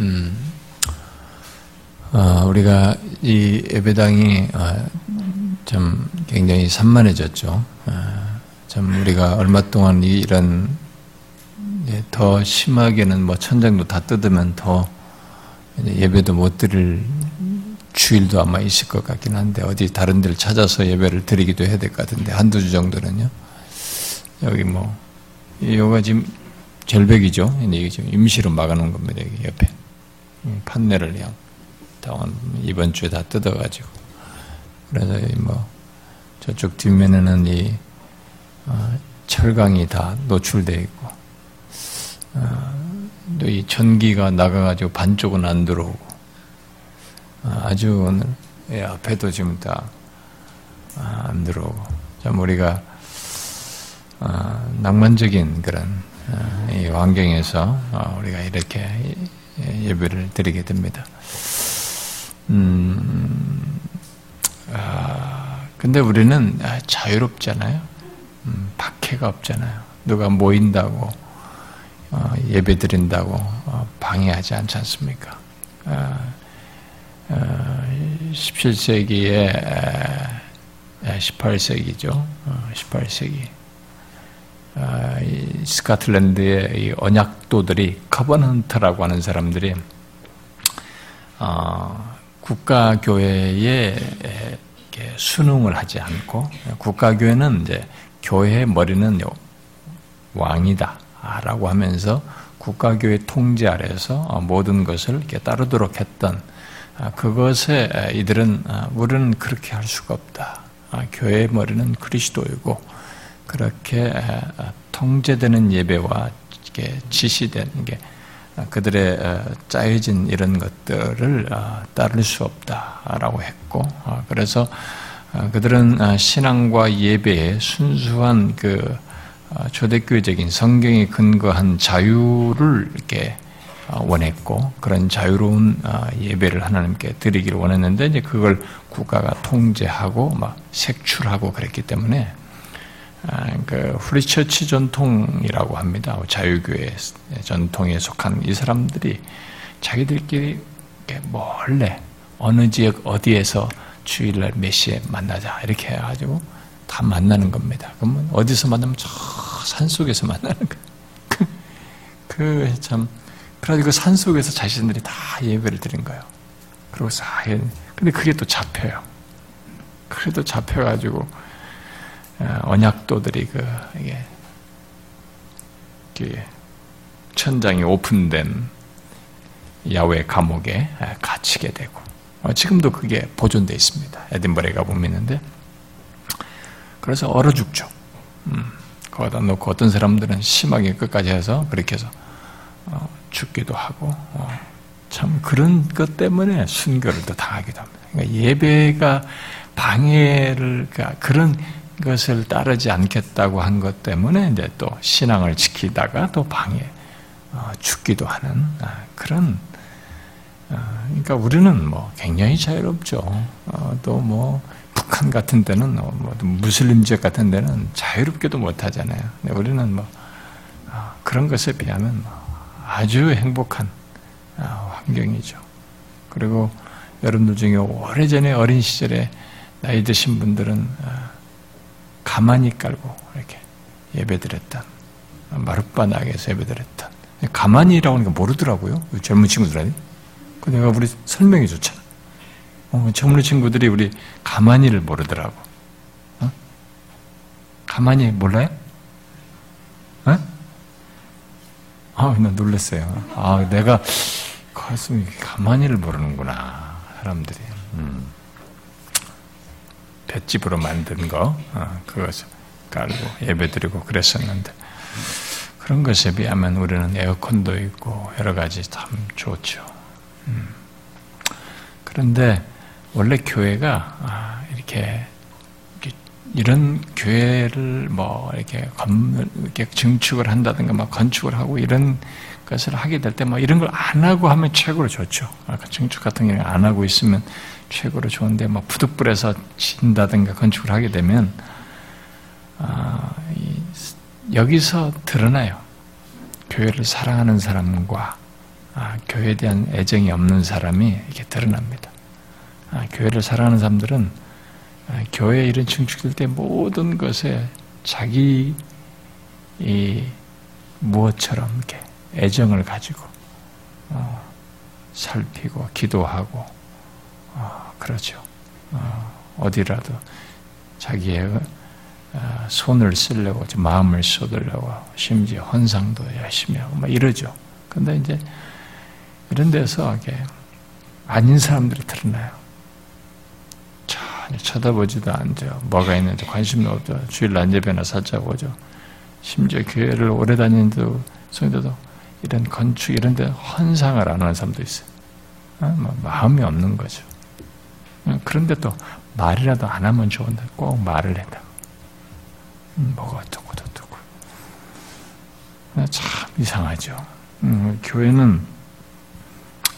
음, 어, 우리가 이 예배당이 어, 좀 굉장히 산만해졌죠. 어, 참 우리가 얼마 동안 이런 예, 더 심하게는 뭐 천장도 다 뜯으면 더 예배도 못 드릴 주일도 아마 있을 것 같긴 한데 어디 다른 데를 찾아서 예배를 드리기도 해야 될 것 같은데 한두 주 정도는요. 여기 뭐 이거가 지금 절벽이죠. 이게 지금 임시로 막아놓은 겁니다. 여기 옆에 판넬을 그냥 다원 이번 주에 다 뜯어가지고. 그래서 뭐 저쪽 뒷면에는 이 어, 철강이 다 노출되어 있고 어, 또이 전기가 나가가지고 반쪽은 안 들어오고 어, 아주 오늘 예, 앞에도 지금 다안 아, 들어오고. 참 우리가 어, 낭만적인 그런 어, 이 환경에서 어, 우리가 이렇게 예배를 드리게 됩니다. 음, 아, 근데 우리는 자유롭잖아요. 음, 박해가 없잖아요. 누가 모인다고 어, 예배 드린다고 어, 방해하지 않지 않습니까? 어, 17세기에 18세기죠. 18세기. 아, 스카틀랜드의 언약도들이 커버넌트라고 하는 사람들이 어, 국가교회에 순응을 하지 않고 국가교회는 이제 교회의 머리는 왕이다라고 하면서 국가교회 통제 아래서 모든 것을 이렇게 따르도록 했던 아, 그것에 이들은 아, 우리는 그렇게 할 수가 없다. 교회의 머리는 그리스도이고 그렇게 통제되는 예배와 지시된 게 그들의 짜여진 이런 것들을 어, 따를 수 없다라고 했고 어, 그래서 어, 그들은 신앙과 예배에 순수한 그 초대교회적인 성경에 근거한 자유를 이렇게 원했고 그런 자유로운 예배를 하나님께 드리기를 원했는데 이제 그걸 국가가 통제하고 막 색출하고 그랬기 때문에 아, 그 free church 전통이라고 합니다. 자유교회 전통에 속한 이 사람들이 자기들끼리 몰래 어느 지역 어디에서 주일날 몇 시에 만나자 이렇게 해가지고 다 만나는 겁니다. 그러면 어디서 만나면 저 산속에서 만나는 거예요. 그참 그래가지고 그 산속에서 자신들이 다 예배를 드린 거예요. 그리고 사 근데 그게 또 잡혀요. 그래도 잡혀가지고 어, 언약도들이 그 이게 천장이 오픈된 야외 감옥에 갇히게 되고 어, 지금도 그게 보존되어 있습니다. 에딘버레 가보면 있는데 그래서 얼어 죽죠. 음, 거기다 놓고 어떤 사람들은 심하게 끝까지 해서 그렇게 해서 어, 죽기도 하고 어, 참 그런 것 때문에 순교를 또 당하기도 합니다. 그러니까 예배가 방해를 그러니까 그런 것을 따르지 않겠다고 한 것 때문에 이제 또 신앙을 지키다가 또 방해 어, 죽기도 하는 아, 그런 어, 그러니까 우리는 뭐 굉장히 자유롭죠. 어, 또뭐 북한 같은 데는 뭐 무슬림 지역 같은 데는 자유롭게도 못 하잖아요. 우리는 뭐 그런 것에 비하면 뭐 아주 행복한 환경이죠. 그리고 여러분들 중에 오래전에 어린 시절에 나이 드신 분들은 가만히 깔고 이렇게 예배드렸던 마룻바닥에서 예배드렸던 가만히라고 하니까 모르더라고요. 젊은 친구들한테. 그 내가 우리 설명해 줬잖아. 어, 젊은 친구들이 우리 가만히를 모르더라고. 어? 가만히 몰라요? 어? 아, 나 놀랐어요. 아, 내가 가슴이 가만히를 모르는구나. 사람들이. 음. 볏집으로 만든 거 어, 그것을 깔고 예배드리고 그랬었는데 그런 것에 비하면 우리는 에어컨도 있고 여러 가지 참 좋죠. 음. 그런데 원래 교회가 아, 이렇게 이런 교회를 뭐 이렇게 건물 이렇게 증축을 한다든가 막 건축을 하고 이런 것을 하게 될 때 뭐 이런 걸 안 하고 하면 최고로 좋죠. 아까 증축 같은 경우 안 하고 있으면 최고로 좋은데 뭐 부득불에서 진다든가 건축을 하게 되면 아, 여기서 드러나요. 교회를 사랑하는 사람과 아, 교회에 대한 애정이 없는 사람이 이렇게 드러납니다. 아, 교회를 사랑하는 사람들은 아, 교회 이런 증축될 때 모든 것에 자기 이 무엇처럼 이렇게 애정을 가지고 어, 살피고 기도하고 어, 그렇죠. 어, 어디라도 자기의 어, 손을 쓰려고 마음을 쏟으려고 심지어 헌상도 열심히 하고 막 이러죠. 근데 이제 이런 데서 이게 아닌 사람들이 드러나요. 전혀 쳐다보지도 않죠. 뭐가 있는지 관심도 없죠. 주일 날 예배나 살짝 오죠. 심지어 교회를 오래 다니는데도 성도도 이런 건축 이런 데 헌상을 안 하는 사람도 있어요. 어? 뭐 마음이 없는 거죠. 어, 그런데 또 말이라도 안 하면 좋은데 꼭 말을 한다고. 음, 뭐가 어쩌고 저쩌고. 어, 참 이상하죠. 음, 교회는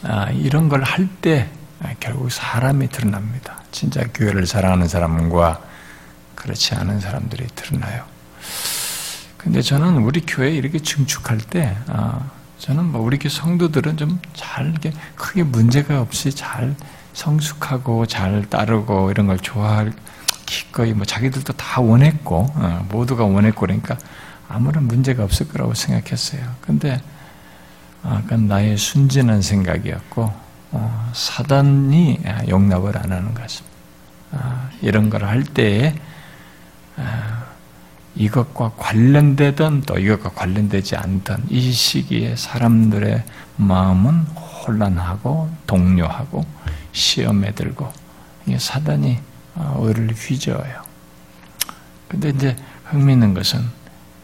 아, 이런 걸 할때 아, 결국 사람이 드러납니다. 진짜 교회를 사랑하는 사람과 그렇지 않은 사람들이 드러나요. 근데 저는 우리 교회 이렇게 증축할 때, 아, 저는 뭐 우리 교회 성도들은 좀 잘, 이렇게 크게 문제가 없이 잘 성숙하고 잘 따르고 이런 걸 좋아할, 기꺼이 뭐 자기들도 다 원했고, 어, 모두가 원했고 그러니까 아무런 문제가 없을 거라고 생각했어요. 근데, 아, 그건 나의 순진한 생각이었고, 어, 사단이 용납을 안 하는 것입니다. 아, 이런 걸 할 때에, 아, 이것과 관련되던 또 이것과 관련되지 않던 이 시기에 사람들의 마음은 혼란하고 동요하고 시험에 들고 사단이 의를 휘저어요. 근데 이제 흥미있는 것은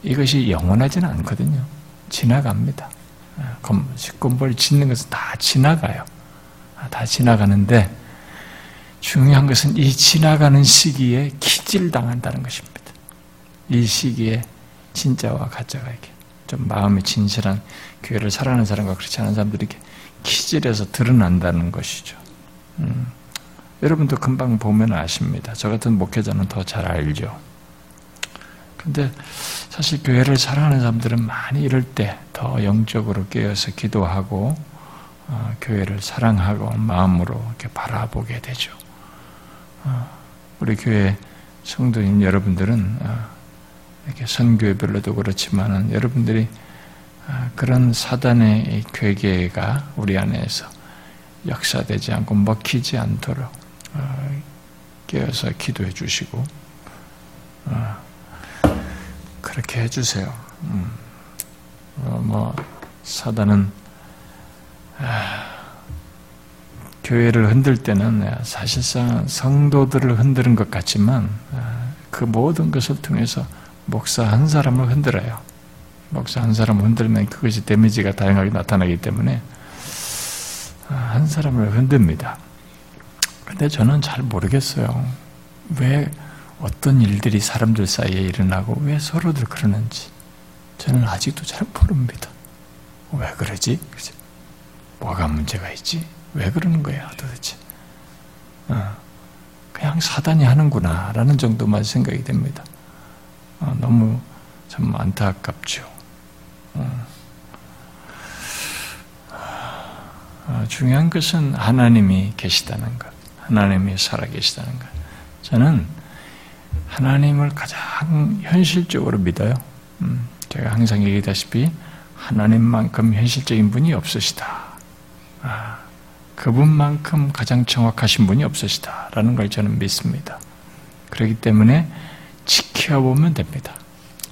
이것이 영원하지는 않거든요. 지나갑니다. 건물 짓는 것은 다 지나가요. 다 지나가는데 중요한 것은 이 지나가는 시기에 기질당한다는 것입니다. 이 시기에 진짜와 가짜가 이렇게 좀 마음이 진실한 교회를 사랑하는 사람과 그렇지 않은 사람들이 이렇게 기질에서 드러난다는 것이죠. 음, 여러분도 금방 보면 아십니다. 저 같은 목회자는 더 잘 알죠. 근데 사실 교회를 사랑하는 사람들은 많이 이럴 때 더 영적으로 깨어서 기도하고 어, 교회를 사랑하고 마음으로 이렇게 바라보게 되죠. 어, 우리 교회 성도인 여러분들은 어, 이렇게 선교별로도 그렇지만은 여러분들이 아, 그런 사단의 괴계가 우리 안에서 역사되지 않고 먹히지 않도록 어, 깨어서 기도해 주시고 어, 그렇게 해주세요. 음. 어, 뭐 사단은 아, 교회를 흔들 때는 사실상 성도들을 흔드는 것 같지만 아, 그 모든 것을 통해서 목사 한 사람을 흔들어요. 목사 한 사람을 흔들면 그것이 데미지가 다양하게 나타나기 때문에 아, 한 사람을 흔듭니다. 근데 저는 잘 모르겠어요. 왜 어떤 일들이 사람들 사이에 일어나고 왜 서로들 그러는지 저는 아직도 잘 모릅니다. 왜 그러지? 그치? 뭐가 문제가 있지? 왜 그러는 거야 도대체? 어, 그냥 사단이 하는구나 라는 정도만 생각이 됩니다. 어, 너무 참 안타깝죠. 어. 어, 중요한 것은 하나님이 계시다는 것, 하나님이 살아계시다는 것. 저는 하나님을 가장 현실적으로 믿어요. 음, 제가 항상 얘기다시피 하나님만큼 현실적인 분이 없으시다. 아, 그분만큼 가장 정확하신 분이 없으시다라는 걸 저는 믿습니다. 그렇기 때문에 지켜보면 됩니다.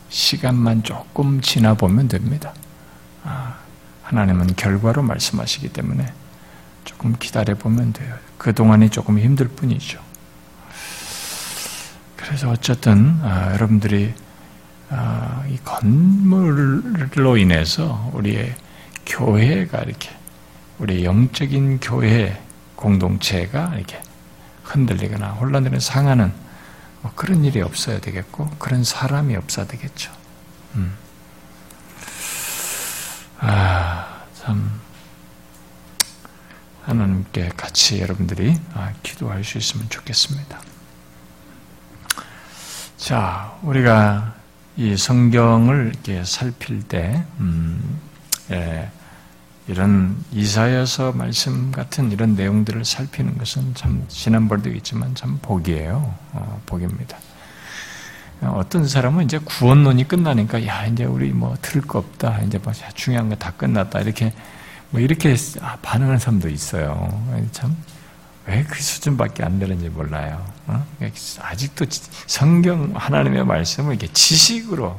시간만 조금 지나보면 됩니다. 아, 하나님은 결과로 말씀하시기 때문에 조금 기다려보면 돼요. 그동안이 조금 힘들 뿐이죠. 그래서 어쨌든 아, 여러분들이 아, 이 건물로 인해서 우리의 교회가 이렇게 우리 영적인 교회 공동체가 이렇게 흔들리거나 혼란되는 상하는 뭐 그런 일이 없어야 되겠고 그런 사람이 없어야 되겠죠. 음. 아, 참 하나님께 같이 여러분들이 아, 기도할 수 있으면 좋겠습니다. 자, 우리가 이 성경을 이렇게 살필 때, 음, 예, 이런 이사여서 말씀 같은 이런 내용들을 살피는 것은 참 지난번도 있지만 참 복이에요. 어, 복입니다. 어떤 사람은 이제 구원론이 끝나니까 야 이제 우리 뭐 들을 거 없다 이제 뭐 중요한 거 다 끝났다 이렇게 뭐 이렇게 아, 반응하는 사람도 있어요. 참 왜 그 수준밖에 안 되는지 몰라요. 어? 아직도 성경 하나님의 말씀을 이렇게 지식으로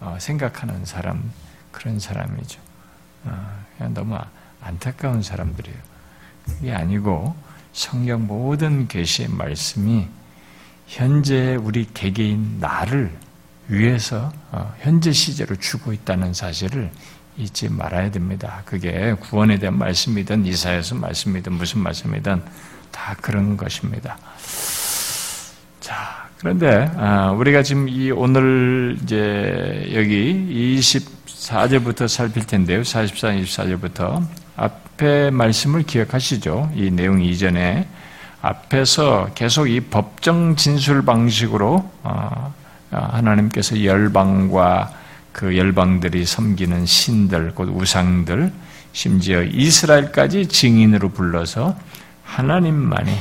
어, 생각하는 사람 그런 사람이죠. 어, 너무 안타까운 사람들이에요. 그게 아니고 성경 모든 계시의 말씀이 현재 우리 개개인 나를 위해서 어, 현재 시제로 주고 있다는 사실을 잊지 말아야 됩니다. 그게 구원에 대한 말씀이든 이사에서 말씀이든 무슨 말씀이든 다 그런 것입니다. 자, 그런데 아, 우리가 지금 이 오늘 이제 여기 24절부터 살필 텐데요. 44, 24절부터 앞에 말씀을 기억하시죠? 이 내용 이전에 앞에서 계속 이 법정 진술 방식으로 어, 하나님께서 열방과 그 열방들이 섬기는 신들, 곧 우상들, 심지어 이스라엘까지 증인으로 불러서 하나님만이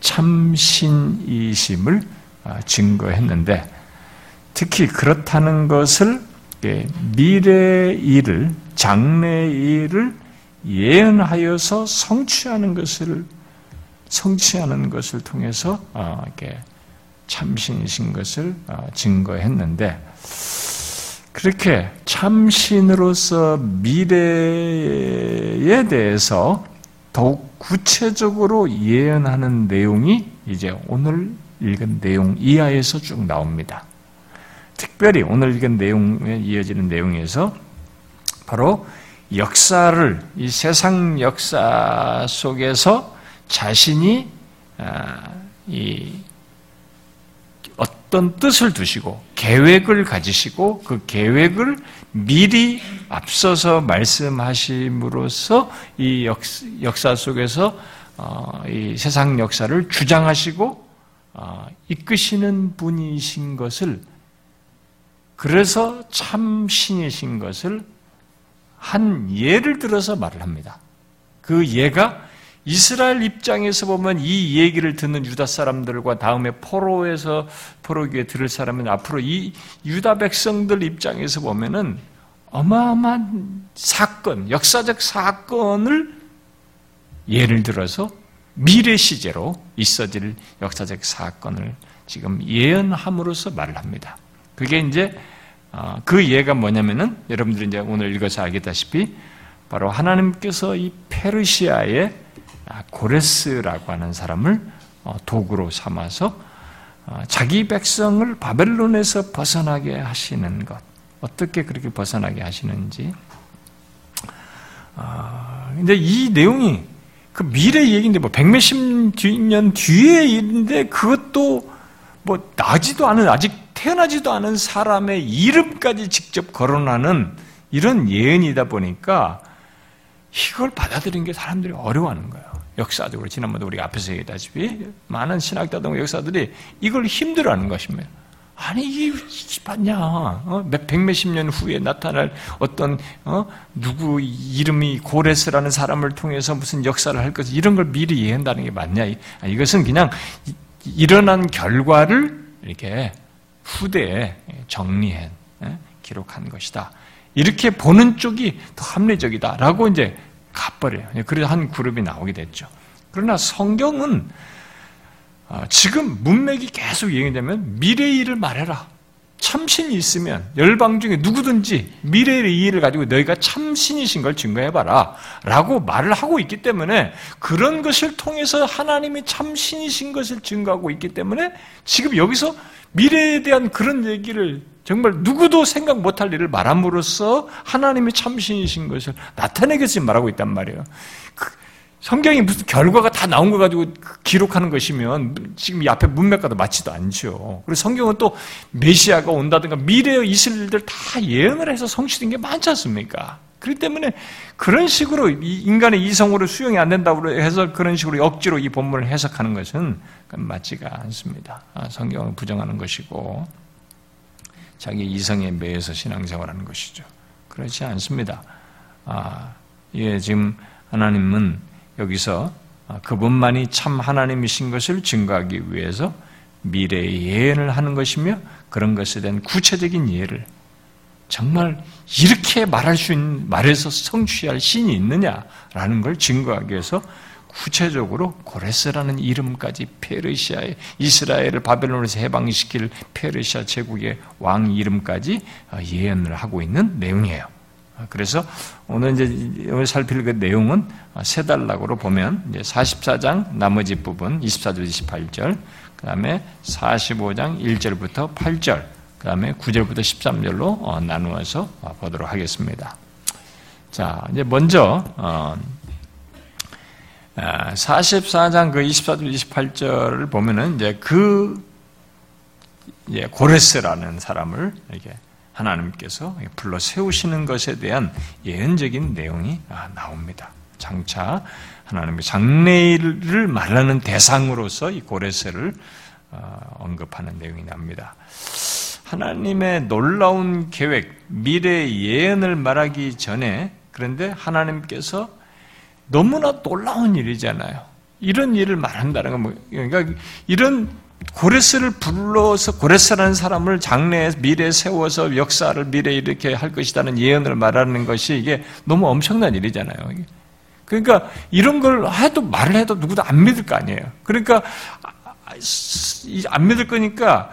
참신이심을 어, 증거했는데 특히 그렇다는 것을 미래 일을 장래 일을 예언하여서 성취하는 것을 성취하는 것을 통해서 어, 이렇게 참신이신 것을 어, 증거했는데 그렇게 참신으로서 미래에 대해서 더욱 구체적으로 예언하는 내용이 이제 오늘 읽은 내용 이하에서 쭉 나옵니다. 특별히 오늘 읽은 내용에 이어지는 내용에서 바로 역사를 이 세상 역사 속에서 자신이 아, 이 어떤 뜻을 두시고 계획을 가지시고 그 계획을 미리 앞서서 말씀하심으로써 이 역사 속에서 어, 이 세상 역사를 주장하시고 어, 이끄시는 분이신 것을 그래서 참 신이신 것을 한 예를 들어서 말을 합니다. 그 예가 이스라엘 입장에서 보면 이 얘기를 듣는 유다 사람들과 다음에 포로에서 포로기에 들을 사람은 앞으로 이 유다 백성들 입장에서 보면은 어마어마한 사건, 역사적 사건을 예를 들어서 미래 시제로 있어질 역사적 사건을 지금 예언함으로써 말을 합니다. 그게 이제 어, 그 예가 뭐냐면은 여러분들이 이제 오늘 읽어서 알겠다시피 바로 하나님께서 이 페르시아의 아, 고레스라고 하는 사람을 어, 도구로 삼아서 어, 자기 백성을 바벨론에서 벗어나게 하시는 것. 어떻게 그렇게 벗어나게 하시는지. 근데 이 내용이 그 미래 얘기인데 뭐 백몇십 년 뒤의 일인데 그것도 뭐 나지도 않은 아직 태어나지도 않은 사람의 이름까지 직접 거론하는 이런 예언이다 보니까 이걸 받아들이는 게 사람들이 어려워하는 거예요. 역사적으로 지난번에 우리가 앞에서 얘기했다시피 많은 신학자들 역사들이 이걸 힘들어하는 것입니다. 아니 이게 맞냐? 어? 몇 백 몇십 년 후에 나타날 어떤 어? 누구 이름이 고레스라는 사람을 통해서 무슨 역사를 할 것, 이런 걸 미리 이해한다는 게 맞냐? 아, 이것은 그냥 일어난 결과를 이렇게 후대에 정리해 예? 기록한 것이다. 이렇게 보는 쪽이 더 합리적이다라고 이제 가버려요. 그래서 한 그룹이 나오게 됐죠. 그러나 성경은 어, 지금 문맥이 계속 얘기되면 미래의 일을 말해라. 참신이 있으면 열방 중에 누구든지 미래의 일을 가지고 너희가 참신이신 걸 증거해봐라. 라고 말을 하고 있기 때문에 그런 것을 통해서 하나님이 참신이신 것을 증거하고 있기 때문에 지금 여기서 미래에 대한 그런 얘기를 정말 누구도 생각 못할 일을 말함으로써 하나님의 참신이신 것을 나타내겠지 말하고 있단 말이에요. 그 성경이 무슨 결과가 다 나온 거 가지고 기록하는 것이면 지금 이 앞에 문맥과도 맞지도 않죠. 그리고 성경은 또 메시아가 온다든가 미래에 있을 일들 다 예언을 해서 성취된 게 많지 않습니까? 그렇기 때문에 그런 식으로 인간의 이성으로 수용이 안 된다고 해서 그런 식으로 억지로 이 본문을 해석하는 것은 맞지가 않습니다. 아, 성경을 부정하는 것이고 자기 이성에 매여서 신앙생활하는 것이죠. 그렇지 않습니다. 아, 예, 지금 하나님은 여기서 그분만이 참 하나님이신 것을 증거하기 위해서 미래의 예언을 하는 것이며 그런 것에 대한 구체적인 예를 정말 이렇게 말할 수 있는 말해서 성취할 신이 있느냐라는 걸 증거하기 위해서 구체적으로 고레스라는 이름까지 페르시아의 이스라엘을 바벨론에서 해방시킬 페르시아 제국의 왕 이름까지 예언을 하고 있는 내용이에요. 그래서 오늘 이제 오늘 살필 그 내용은 세 단락으로 보면 이제 44장 나머지 부분 24절 28절 그다음에 45장 1절부터 8절 그다음에 9절부터 13절로 어, 나누어서 보도록 하겠습니다. 자, 이제 먼저 44장 어, 그 24절 28절을 보면은 이제 그 고레스라는 사람을 이렇게 하나님께서 불러 세우시는 것에 대한 예언적인 내용이 아, 나옵니다. 장차 하나님의 장래를 말하는 대상으로서 이 고레스를 어, 언급하는 내용이 납니다. 하나님의 놀라운 계획, 미래 예언을 말하기 전에 그런데 하나님께서 너무나 놀라운 일이잖아요. 이런 일을 말한다는 건 뭐, 그러니까 이런 고레스를 불러서 고레스라는 사람을 장래에 미래에 세워서 역사를 미래에 이렇게 할 것이라는 예언을 말하는 것이 이게 너무 엄청난 일이잖아요. 그러니까 이런 걸 해도 말을 해도 누구도 안 믿을 거 아니에요. 그러니까 안 믿을 거니까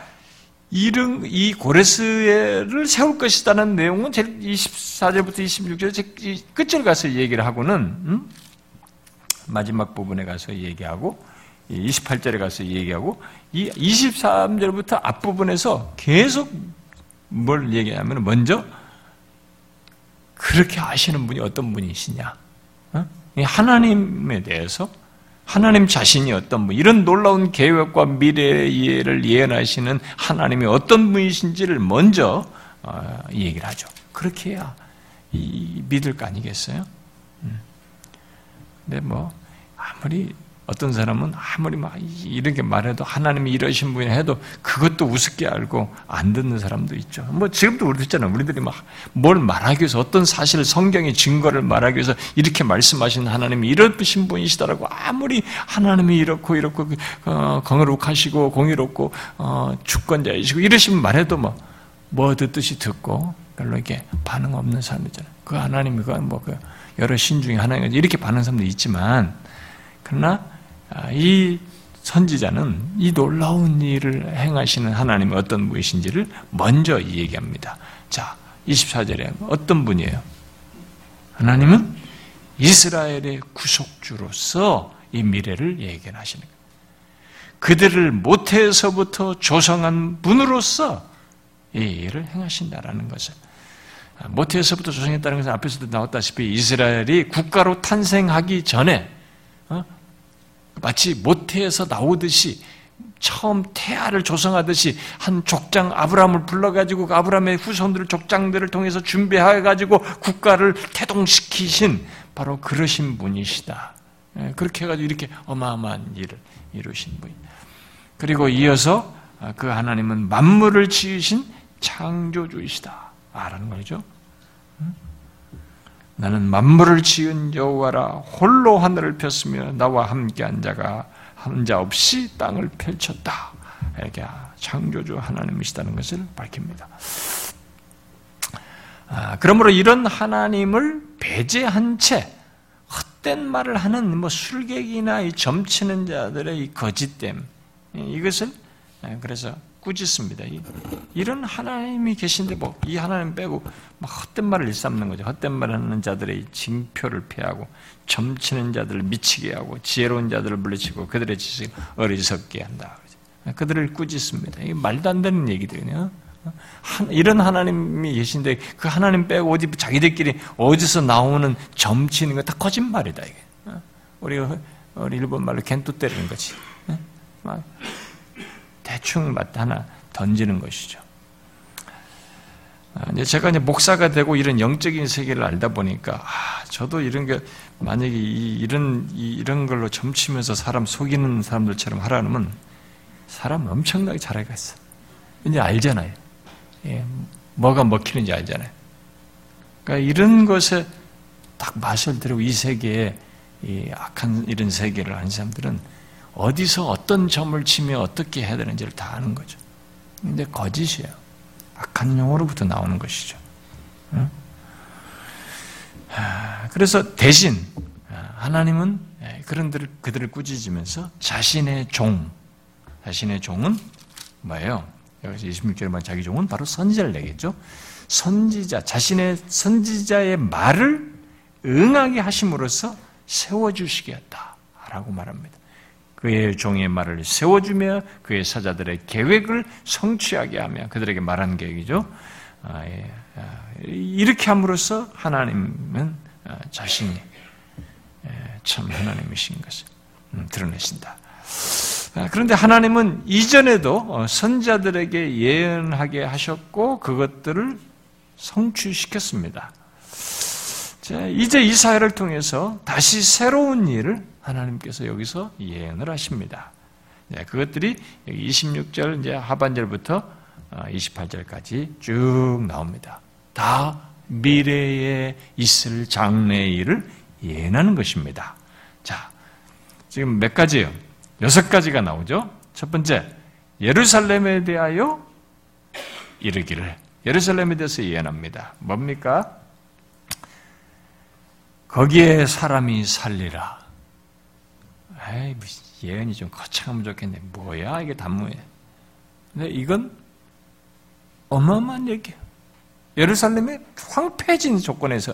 이런 이 고레스를 세울 것이라는 내용은 24절부터 26절 끝을 가서 얘기를 하고는 음? 마지막 부분에 가서 얘기하고 28절에 가서 얘기하고 이 23절부터 앞부분에서 계속 뭘 얘기하면 먼저 그렇게 아시는 분이 어떤 분이시냐? 어? 하나님에 대해서 하나님 자신이 어떤 분, 이런 놀라운 계획과 미래를 예언하시는 하나님이 어떤 분이신지를 먼저 어, 얘기를 하죠. 그렇게 해야 믿을 거 아니겠어요? 음. 근데 뭐 아무리 어떤 사람은 아무리 막 이렇게 말해도 하나님이 이러신 분이 해도 그것도 우습게 알고 안 듣는 사람도 있죠. 뭐 지금도 우리 듣잖아요. 우리들이 막 뭘 말하기 위해서 어떤 사실 성경의 증거를 말하기 위해서 이렇게 말씀하신 하나님이 이러신 분이시다라고 아무리 하나님이 이렇고 이렇고 어, 공의롭하시고 공의롭고 어, 주권자이시고 이러시면 말해도 뭐, 뭐 듣듯이 듣고 별로 이렇게 반응 없는 사람 있잖아요. 그 하나님이 그뭐그 여러 신 중에 하나인 이렇게 반응 사람도 있지만 그러나 아, 이 선지자는 이 놀라운 일을 행하시는 하나님이 어떤 분이신지를 먼저 얘기합니다. 자, 24절에 어떤 분이에요? 하나님은 이스라엘의 구속주로서 이 미래를 예견하시는. 그들을 모태에서부터 조성한 분으로서 이 일을 행하신다라는 것을 아, 모태에서부터 조성했다는 것은 앞에서도 나왔다시피 이스라엘이 국가로 탄생하기 전에 어? 마치 모태에서 나오듯이 처음 태아를 조성하듯이 한 족장 아브라함을 불러가지고 그 아브라함의 후손들을 족장들을 통해서 준비해가지고 국가를 태동시키신 바로 그러신 분이시다. 예, 그렇게 해가지고 이렇게 어마어마한 일을 이루신 분이다. 그리고 이어서 그 하나님은 만물을 지으신 창조주이시다. 라는 거죠. 나는 만물을 지은 여호와라 홀로 하늘을 폈으며 나와 함께 한 자가 한 자 없이 땅을 펼쳤다. 이렇게 창조주 하나님이시다는 것을 밝힙니다. 아, 그러므로 이런 하나님을 배제한 채 헛된 말을 하는 뭐 술객이나 점치는 자들의 이 거짓됨 이것을 아, 그래서 꾸짖습니다. 이런 하나님이 계신데 뭐 이 하나님 빼고 막 헛된 말을 일삼는 거죠. 헛된 말 하는 자들의 징표를 피하고 점치는 자들을 미치게 하고 지혜로운 자들을 물리치고 그들의 지식을 어리석게 한다. 그들을 꾸짖습니다. 이 말도 안 되는 얘기들이요. 이런 하나님이 계신데 그 하나님 빼고 어디 자기들끼리 어디서 나오는 점치는 거 다 거짓말이다 이게. 우리가 우리 일본 말로 겐또 때리는 거지. 대충 하나 던지는 것이죠. 아, 제가 이제 목사가 되고 이런 영적인 세계를 알다 보니까 아, 저도 이런 게 만약에 이 런 이런 걸로 점치면서 사람 속이는 사람들처럼 하라면 사람 엄청나게 잘하겠어. 이제 알잖아요. 예, 뭐가 먹히는지 알잖아요. 그러니까 이런 것에 딱 맛을 들고 이 세계에 이 악한 이런 세계를 아는 사람들은 어디서 어떤 점을 치며 어떻게 해야 되는지를 다 아는 거죠. 근데 거짓이에요. 악한 영으로부터 나오는 것이죠. 그래서 대신 하나님은 그런 그들을 꾸짖으면서 자신의 종, 자신의 종은 뭐예요? 여기서 26절에 자기 종은 바로 선지자를 내겠죠. 선지자, 자신의 선지자의 말을 응하게 하심으로써 세워주시겠다라고 말합니다. 그의 종의 말을 세워주며 그의 사자들의 계획을 성취하게 하며 그들에게 말한 계획이죠. 아, 예. 아, 이렇게 함으로써 하나님은 아, 자신이 예, 참 하나님이신 것을 음, 드러내신다. 아, 그런데 하나님은 이전에도 어, 선자들에게 예언하게 하셨고 그것들을 성취시켰습니다. 이제 이 사회를 통해서 다시 새로운 일을 하나님께서 여기서 예언을 하십니다. 네, 그것들이 26절 이제 하반절부터 28절까지 어, 쭉 나옵니다. 다 미래에 있을 장래 일을 예언하는 것입니다. 자, 지금 몇 가지예요? 여섯 가지가 나오죠. 첫 번째, 예루살렘에 대하여 이르기를 예루살렘에 대해서 예언합니다. 뭡니까? 거기에 사람이 살리라. 에이, 예언이 좀 거창하면 좋겠네. 뭐야, 이게 단무에. 근데 이건 어마어마한 얘기예요. 예루살렘의 황폐해진 조건에서,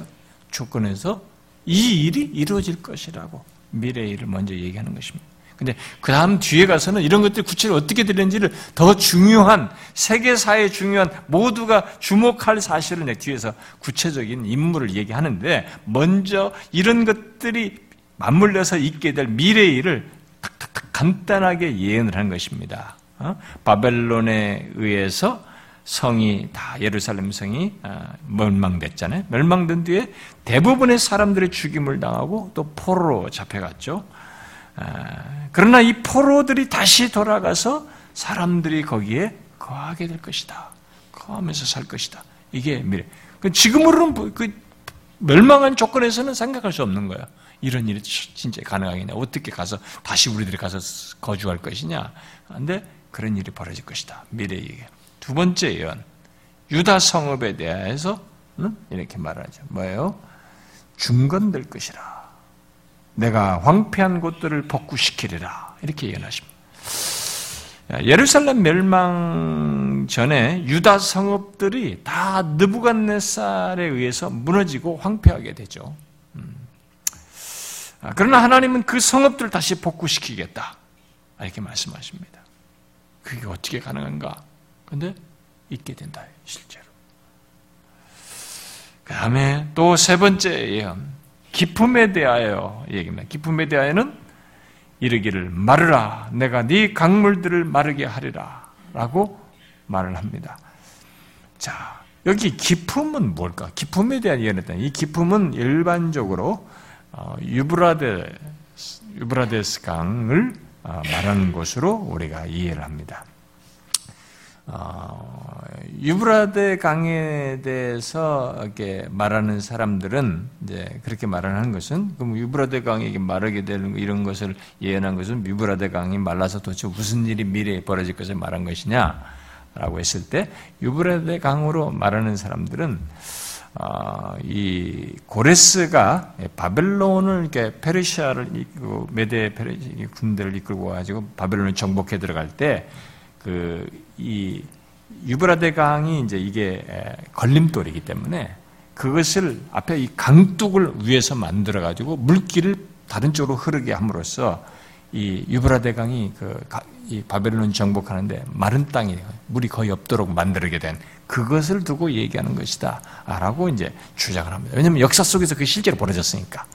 조건에서 이 일이 이루어질 것이라고 미래의 일을 먼저 얘기하는 것입니다. 근데 그 다음 뒤에 가서는 이런 것들이 구체적으로 어떻게 되는지를 더 중요한, 세계사에 중요한 모두가 주목할 사실을 뒤에서 구체적인 인물을 얘기하는데, 먼저 이런 것들이 맞물려서 있게 될 미래의 일을 탁탁탁 간단하게 예언을 한 것입니다. 어? 바벨론에 의해서 성이 다 예루살렘 성이 어, 멸망됐잖아요. 멸망된 뒤에 대부분의 사람들의 죽임을 당하고 또 포로로 잡혀갔죠. 아, 그러나 이 포로들이 다시 돌아가서 사람들이 거기에 거하게 될 것이다. 거하면서 살 것이다. 이게 미래. 그 지금으로는 뭐그 멸망한 조건에서는 생각할 수 없는 거야. 이런 일이 진짜 가능하겠냐. 어떻게 가서 다시 우리들이 가서 거주할 것이냐. 근데 그런 일이 벌어질 것이다. 미래에. 두 번째 예언. 유다 성읍에 대해서 이렇게 말하죠. 뭐예요? 중건될 것이라. 내가 황폐한 곳들을 복구시키리라. 이렇게 예언하십니다. 예루살렘 멸망 전에 유다 성읍들이 다 느부갓네살에 의해서 무너지고 황폐하게 되죠. 음. 아, 그러나 하나님은 그 성읍들을 다시 복구시키겠다. 이렇게 말씀하십니다. 그게 어떻게 가능한가? 근데 있게 된다, 실제로. 그 다음에 또 세 번째 예언. 기품에 대하여 얘기입니다. 기품에 대하여는 이르기를 마르라 내가 네 강물들을 마르게 하리라 라고 말을 합니다. 자, 여기 기품은 뭘까? 기품에 대한 예언했다. 이 기품은 일반적으로 어, 유브라데 유브라데스 강을 어, 말하는 것으로 우리가 이해를 합니다. 어, 유브라데 강에 대해서 이렇게 말하는 사람들은 이제 그렇게 말하는 것은 그럼 유브라데 강이 말하게 되는 이런 것을 예언한 것은 유브라데 강이 말라서 도대체 무슨 일이 미래에 벌어질 것을 말한 것이냐라고 했을 때 유브라데 강으로 말하는 사람들은 어, 이 고레스가 바벨론을 이렇게 페르시아를 이끌고 메데 페르시 군대를 이끌고 가지고 바벨론을 정복해 들어갈 때그 이 유브라데 강이 이제 이게 걸림돌이기 때문에 그것을 앞에 이 강둑을 위에서 만들어 가지고 물길을 다른 쪽으로 흐르게 함으로써 이 유브라데 강이 그이 바벨론 정복하는데 마른 땅이 물이 거의 없도록 만들게 된 그것을 두고 얘기하는 것이다라고 이제 주장을 합니다. 왜냐하면 역사 속에서 그 실제로 벌어졌으니까.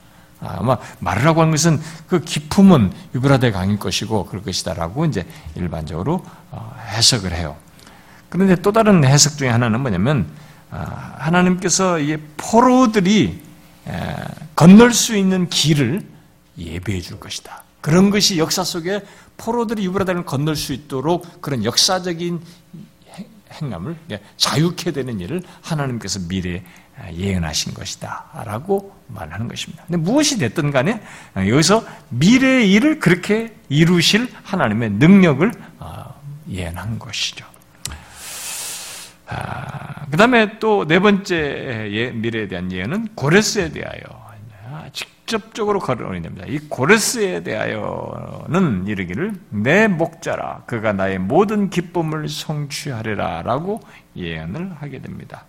아마 말이라고 하는 것은 그 기품은 유브라데 강일 것이고 그럴 것이다라고 이제 일반적으로 어, 해석을 해요. 그런데 또 다른 해석 중에 하나는 뭐냐면 아, 하나님께서 이 포로들이 건널 수 있는 길을 예배해 줄 것이다. 그런 것이 역사 속에 포로들이 유브라다를 건널 수 있도록 그런 역사적인 행함을 자유케 되는 일을 하나님께서 미래에 예언하신 것이다. 라고 말하는 것입니다. 근데 무엇이 됐든 간에 여기서 미래의 일을 그렇게 이루실 하나님의 능력을 어, 예언한 것이죠. 아, 그 다음에 또 네 번째 예, 미래에 대한 예언은 고레스에 대하여 직접적으로 거론이 됩니다. 이 고레스에 대하여는 이르기를 내 목자라 그가 나의 모든 기쁨을 성취하리라 라고 예언을 하게 됩니다.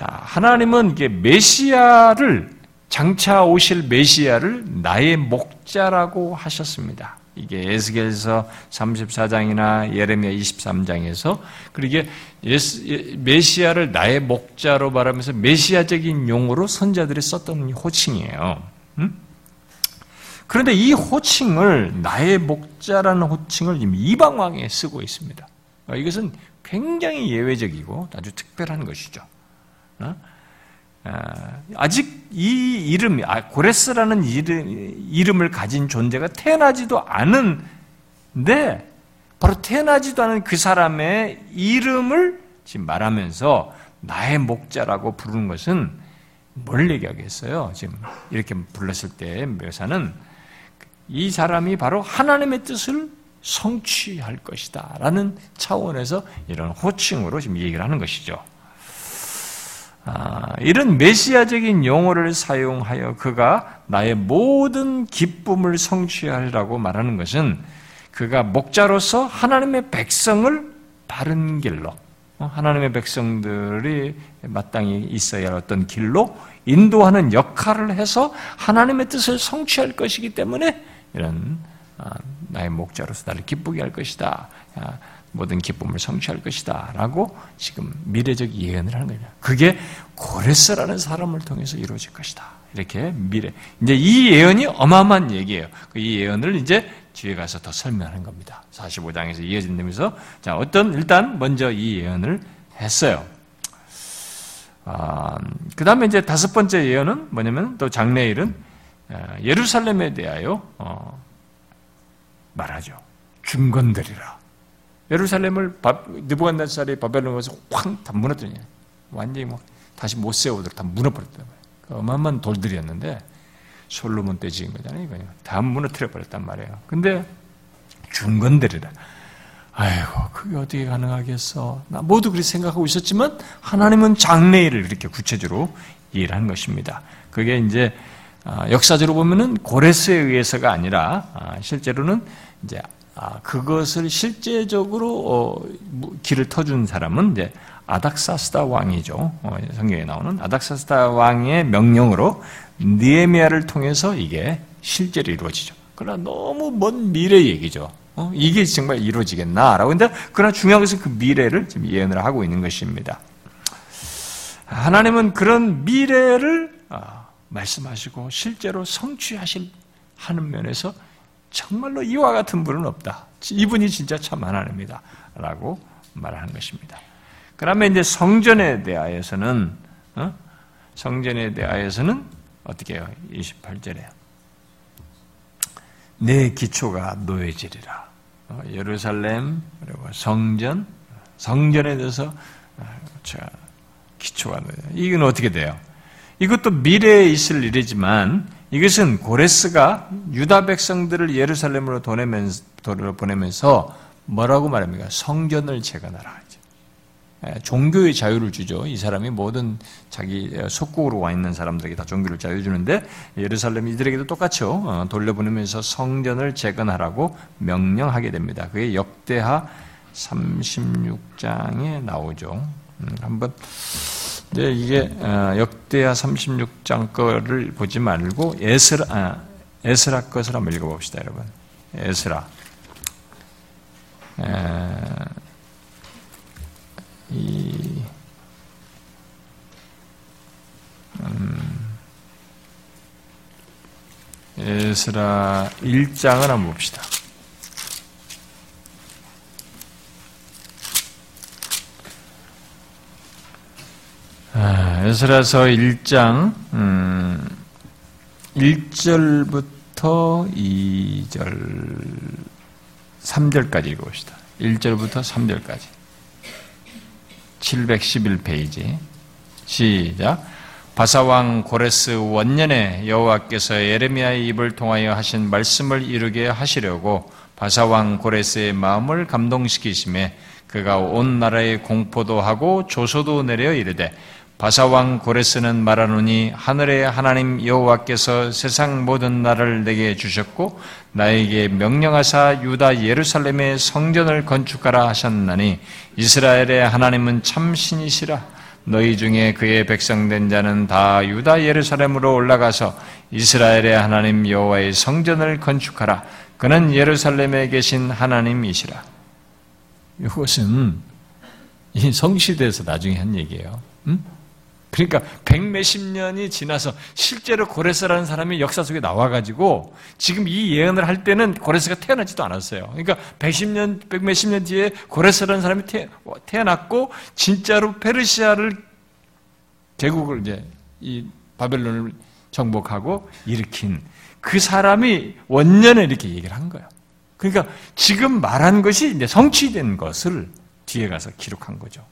자, 하나님은 이게 메시아를 장차 오실 메시아를 나의 목자라고 하셨습니다. 이게 에스겔서 34장이나 예레미야 23장에서 그리고 이게 메시아를 나의 목자로 말하면서 메시아적인 용어로 선자들이 썼던 호칭이에요. 음? 그런데 이 호칭을 나의 목자라는 호칭을 이방 왕에 쓰고 있습니다. 이것은 굉장히 예외적이고 아주 특별한 것이죠. 어? 아, 아직 이 이름, 아, 고레스라는 이름, 이름을 가진 존재가 태어나지도 않은데, 바로 태어나지도 않은 그 사람의 이름을 지금 말하면서 나의 목자라고 부르는 것은 뭘 얘기하겠어요? 지금 이렇게 불렀을 때 묘사는 이 사람이 바로 하나님의 뜻을 성취할 것이다. 라는 차원에서 이런 호칭으로 지금 얘기를 하는 것이죠. 아, 이런 메시아적인 용어를 사용하여 그가 나의 모든 기쁨을 성취하리라고 말하는 것은 그가 목자로서 하나님의 백성을 바른 길로 어, 하나님의 백성들이 마땅히 있어야 할 어떤 길로 인도하는 역할을 해서 하나님의 뜻을 성취할 것이기 때문에 이런 아, 나의 목자로서 나를 기쁘게 할 것이다. 아, 모든 기쁨을 성취할 것이다. 라고 지금 미래적 예언을 하는 거예요. 그게 고레스라는 사람을 통해서 이루어질 것이다. 이렇게 미래. 이제 이 예언이 어마어마한 얘기예요. 그이 예언을 이제 뒤에 가서 더 설명하는 겁니다. 45장에서 이어진다면서 자, 어떤, 일단 먼저 이 예언을 했어요. 아, 그 다음에 이제 다섯 번째 예언은 뭐냐면 또 장래일은 아, 예루살렘에 대하여 어, 말하죠. 중건들이라. 예루살렘을 느부갓네살이 바벨론 가서 확 다 무너뜨리냐. 완전히 뭐 다시 못 세우도록 다 무너버렸단 말이에요. 그 어마어마한 돌들이었는데 솔로몬 때 지은 거잖아요. 이거. 다 무너뜨려 버렸단 말이에요. 근데 중건들이라. 아이고, 그게 어떻게 가능하겠어? 나 모두 그렇게 생각하고 있었지만 하나님은 장래일을 이렇게 구체적으로 이해한 것입니다. 그게 이제 아, 역사적으로 보면은 고레스에 의해서가 아니라 아, 실제로는 이제 아, 그것을 실제적으로 어, 길을 터준 사람은 이제 아닥사스다 왕이죠. 어, 성경에 나오는 아닥사스다 왕의 명령으로 니에미아를 통해서 이게 실제로 이루어지죠. 그러나 너무 먼 미래 얘기죠. 어? 이게 정말 이루어지겠나라고. 근데 그러나 중요한 것은 그 미래를 지금 예언을 하고 있는 것입니다. 하나님은 그런 미래를 아, 말씀하시고 실제로 성취하실 하는 면에서 정말로 이와 같은 분은 없다. 이분이 진짜 참 하나님이다. 라고 말하는 것입니다. 그러면 이제 성전에 대하여서는, 어? 성전에 대하여서는 어떻게 해요? 28절에. 내 기초가 놓여지리라. 어, 예루살렘, 그리고 성전, 성전에 대해서 어, 기초가 놓여. 이건 어떻게 돼요? 이것도 미래에 있을 일이지만 이것은 고레스가 유다 백성들을 예루살렘으로 보내면서 뭐라고 말합니까? 성전을 재건하라. 예, 종교의 자유를 주죠. 이 사람이 모든 자기 속국으로 와 있는 사람들에게 다 종교를 자유 주는데 예루살렘 이들에게도 똑같죠. 어, 돌려보내면서 성전을 재건하라고 명령하게 됩니다. 그게 역대하 36장에 나오죠. 음, 한번 이제 이게 어, 역대하 36장 거를 보지 말고 에스라 아, 에스라 것을 한번 읽어봅시다, 여러분. 에스라. 에, 이 음, 에스라 1장을 한번 봅시다. 아, 에스라서 1장 음, 1절부터 2절 3절까지 읽어봅시다. 1절부터 3절까지 711페이지 시작. 바사왕 고레스 원년에 여호와께서 예레미야의 입을 통하여 하신 말씀을 이루게 하시려고 바사왕 고레스의 마음을 감동시키심에 그가 온 나라에 공포도 하고 조소도 내려 이르되 바사왕 고레스는 말하노니 하늘의 하나님 여호와께서 세상 모든 나라를 내게 주셨고 나에게 명령하사 유다 예루살렘의 성전을 건축하라 하셨나니 이스라엘의 하나님은 참 신이시라 너희 중에 그의 백성된 자는 다 유다 예루살렘으로 올라가서 이스라엘의 하나님 여호와의 성전을 건축하라 그는 예루살렘에 계신 하나님이시라 이것은 이 성시대에서 나중에 한 얘기예요. 음? 그러니까 백몇십 년이 지나서 실제로 고레스라는 사람이 역사 속에 나와가지고 지금 이 예언을 할 때는 고레스가 태어나지도 않았어요. 그러니까 백십 년, 백몇십 년 뒤에 고레스라는 사람이 태 어났고 진짜로 페르시아를 제국을 이제 이 바벨론을 정복하고 일으킨 그 사람이 원년에 이렇게 얘기를 한 거예요. 그러니까 지금 말한 것이 이제 성취된 것을 뒤에 가서 기록한 거죠.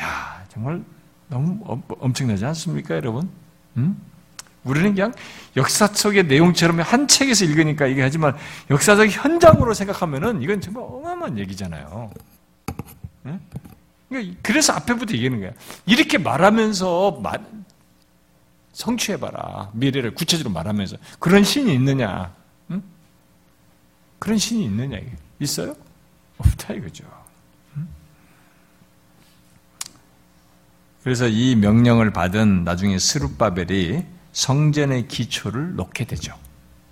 야, 정말 너무 엄청나지 않습니까, 여러분? 음? 우리는 그냥 역사 속의 내용처럼 한 책에서 읽으니까 이게 하지만 역사적 현장으로 생각하면은 이건 정말 어마어마한 얘기잖아요. 네? 그래서 앞에부터 얘기하는 거야. 이렇게 말하면서 성취해봐라. 미래를 구체적으로 말하면서. 그런 신이 있느냐? 응? 그런 신이 있느냐? 있어요? 없다 이거죠. 그래서 이 명령을 받은 나중에 스룹바벨이 성전의 기초를 놓게 되죠.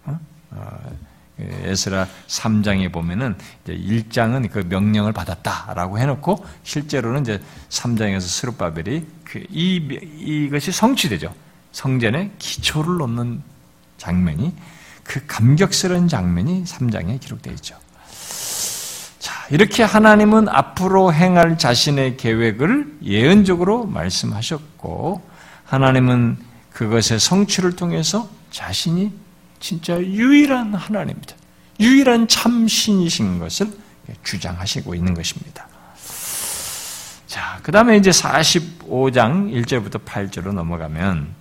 어? 어, 에스라 3장에 보면은 이제 1장은 그 명령을 받았다라고 해놓고 실제로는 이제 3장에서 스룹바벨이 그 이, 이것이 성취되죠. 성전의 기초를 놓는 장면이 그 감격스러운 장면이 3장에 기록되어 있죠. 자, 이렇게 하나님은 앞으로 행할 자신의 계획을 예언적으로 말씀하셨고, 하나님은 그것의 성취를 통해서 자신이 진짜 유일한 하나님입니다. 유일한 참신이신 것을 주장하시고 있는 것입니다. 자, 그 다음에 이제 45장 1절부터 8절로 넘어가면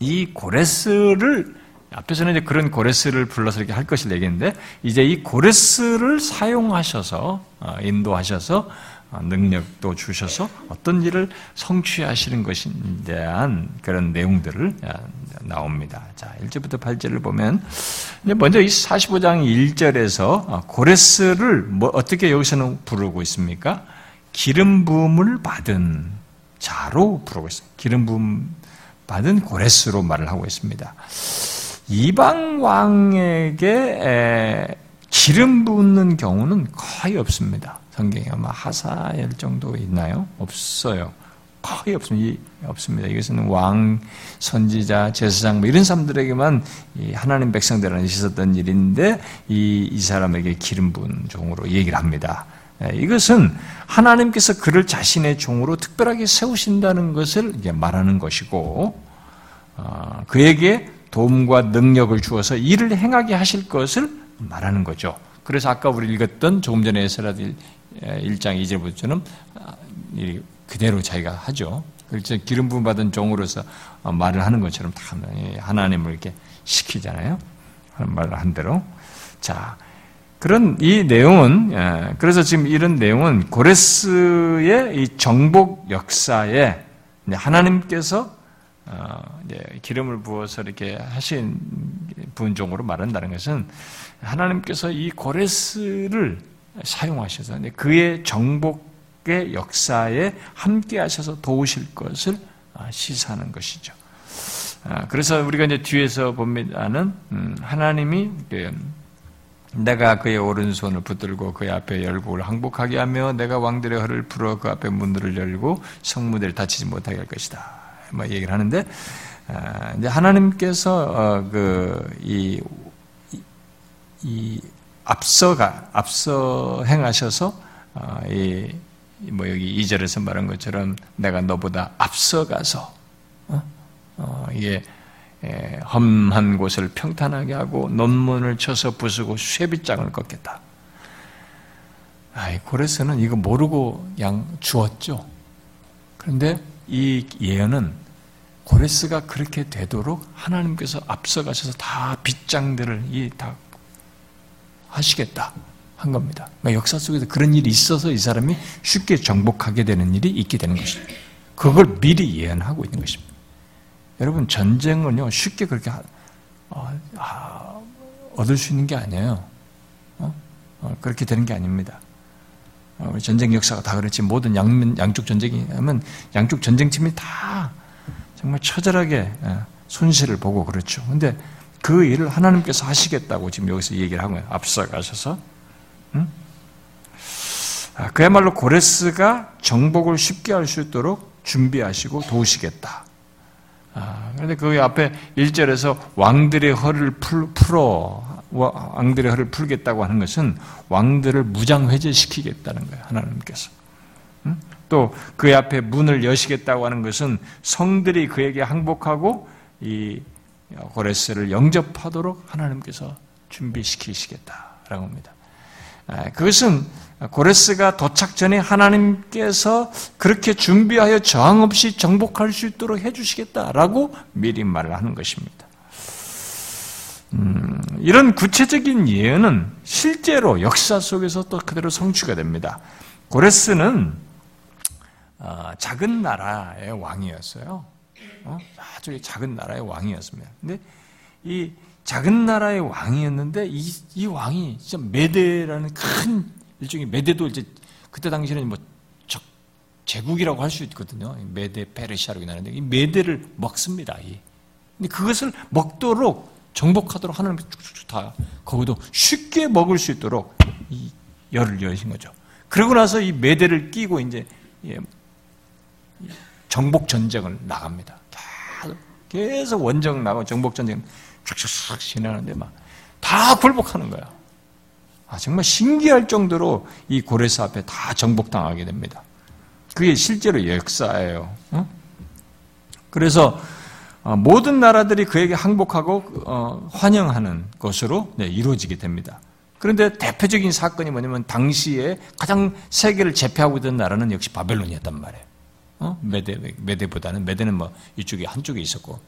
이 고레스를 앞에서는 이제 그런 고레스를 불러서 이렇게 할 것을 얘기했는데 이제 이 고레스를 사용하셔서 어, 인도하셔서 어, 능력도 주셔서 어떤 일을 성취하시는 것에 대한 그런 내용들을 어, 나옵니다. 자, 1절부터 8절을 보면 먼저 이 45장 1절에서 고레스를 뭐 어떻게 여기서는 부르고 있습니까? 기름 부음을 받은 자로 부르고 있습니다. 기름 부음 받은 고레스로 말을 하고 있습니다. 이방 왕에게 기름 붓는 경우는 거의 없습니다. 성경에 아마 하사엘 정도 있나요? 없어요. 거의 없습니다. 없습니다. 이것은 왕, 선지자, 제사장 뭐 이런 사람들에게만 하나님 백성들한테 있었던 일인데 이, 이 사람에게 기름 부은 종으로 얘기를 합니다. 이것은 하나님께서 그를 자신의 종으로 특별하게 세우신다는 것을 말하는 것이고 어, 그에게 도움과 능력을 주어서 일을 행하게 하실 것을 말하는 거죠. 그래서 아까 우리 읽었던 조금 전에 에스라 1장 2절부터는 아, 그대로 자기가 하죠. 그래서 기름 부음 받은 종으로서 어, 말을 하는 것처럼 다 하나님을 이렇게 시키잖아요. 말을 한 대로. 자, 그런 이 내용은 예, 그래서 지금 이런 내용은 고레스의 이 정복 역사에 하나님께서 어, 기름을 부어서 이렇게 하신 분종으로 말한다는 것은 하나님께서 이 고레스를 사용하셔서 그의 정복의 역사에 함께 하셔서 도우실 것을 어, 시사하는 것이죠. 어, 그래서 우리가 이제 뒤에서 보면은 음, 하나님이 그 내가 그의 오른손을 붙들고 그의 앞에 열국을 항복하게 하며 내가 왕들의 허를 풀어 그 앞에 문들을 열고 성무대를 다치지 못하게 할 것이다. 뭐 얘기를 하는데 아, 이제 하나님께서 어, 그이 이 앞서가 앞서 행하셔서 어, 이뭐 여기 2절에서 말한 것처럼 내가 너보다 앞서가서 어? 어, 이게 험한 곳을 평탄하게 하고 논문을 쳐서 부수고 쇠빗장을 꺾겠다. 아이 고레스는 이거 모르고 양 주었죠. 그런데 이 예언은 고레스가 그렇게 되도록 하나님께서 앞서가셔서 다 빗장들을 이 다 하시겠다 한 겁니다. 그러니까 역사 속에서 그런 일이 있어서 이 사람이 쉽게 정복하게 되는 일이 있게 되는 것입니다. 그걸 미리 예언하고 있는 것입니다. 여러분 전쟁은요 쉽게 그렇게 어, 아, 얻을 수 있는 게 아니에요. 어? 어, 그렇게 되는 게 아닙니다. 어, 전쟁 역사가 다 그렇지 모든 양, 양쪽 전쟁이 하면 양쪽 전쟁 팀이 다 정말 처절하게 예, 손실을 보고 그렇죠. 근데 그 일을 하나님께서 하시겠다고 지금 여기서 얘기를 하고 앞서가셔서 응? 아, 그야말로 고레스가 정복을 쉽게 할 수 있도록 준비하시고 도우시겠다. 아, 그런데 그 앞에 1절에서 왕들의 허를 풀, 풀어 왕들의 허를 풀겠다고 하는 것은 왕들을 무장해제시키겠다는 거예요. 하나님께서. 응? 또그 앞에 문을 여시겠다고 하는 것은 성들이 그에게 항복하고 이 고레스를 영접하도록 하나님께서 준비시키시겠다라고 합니다. 아, 그것은 고레스가 도착 전에 하나님께서 그렇게 준비하여 저항 없이 정복할 수 있도록 해주시겠다라고 미리 말을 하는 것입니다. 음, 이런 구체적인 예언은 실제로 역사 속에서 또 그대로 성취가 됩니다. 고레스는 어, 작은 나라의 왕이었어요. 어? 아주 작은 나라의 왕이었습니다. 근데 이 작은 나라의 왕이었는데 이, 이 왕이 진짜 메데라는 큰 일종의 메데도 이제 그때 당시에는 뭐 적, 제국이라고 할 수 있거든요. 메데 페르시아라고 나는데 이 메데를 먹습니다. 이. 근데 그것을 먹도록 정복하도록 하나님 쭉쭉쭉 다 거기도 쉽게 먹을 수 있도록 이 열을 여신 거죠. 그러고 나서 이 메데를 끼고 이제 예, 정복 전쟁을 나갑니다. 계속 원정 나고 정복 전쟁 쫙쫙 지나는데 막 다 굴복하는 거야. 아, 정말 신기할 정도로 이 고레스 앞에 다 정복당하게 됩니다. 그게 실제로 역사예요. 어? 그래서 어, 모든 나라들이 그에게 항복하고 어, 환영하는 것으로 네, 이루어지게 됩니다. 그런데 대표적인 사건이 뭐냐면 당시에 가장 세계를 제패하고 있던 나라는 역시 바벨론이었단 말이에요. 어? 메데, 메데보다는, 메데는 뭐 이쪽에 한쪽에 있었고,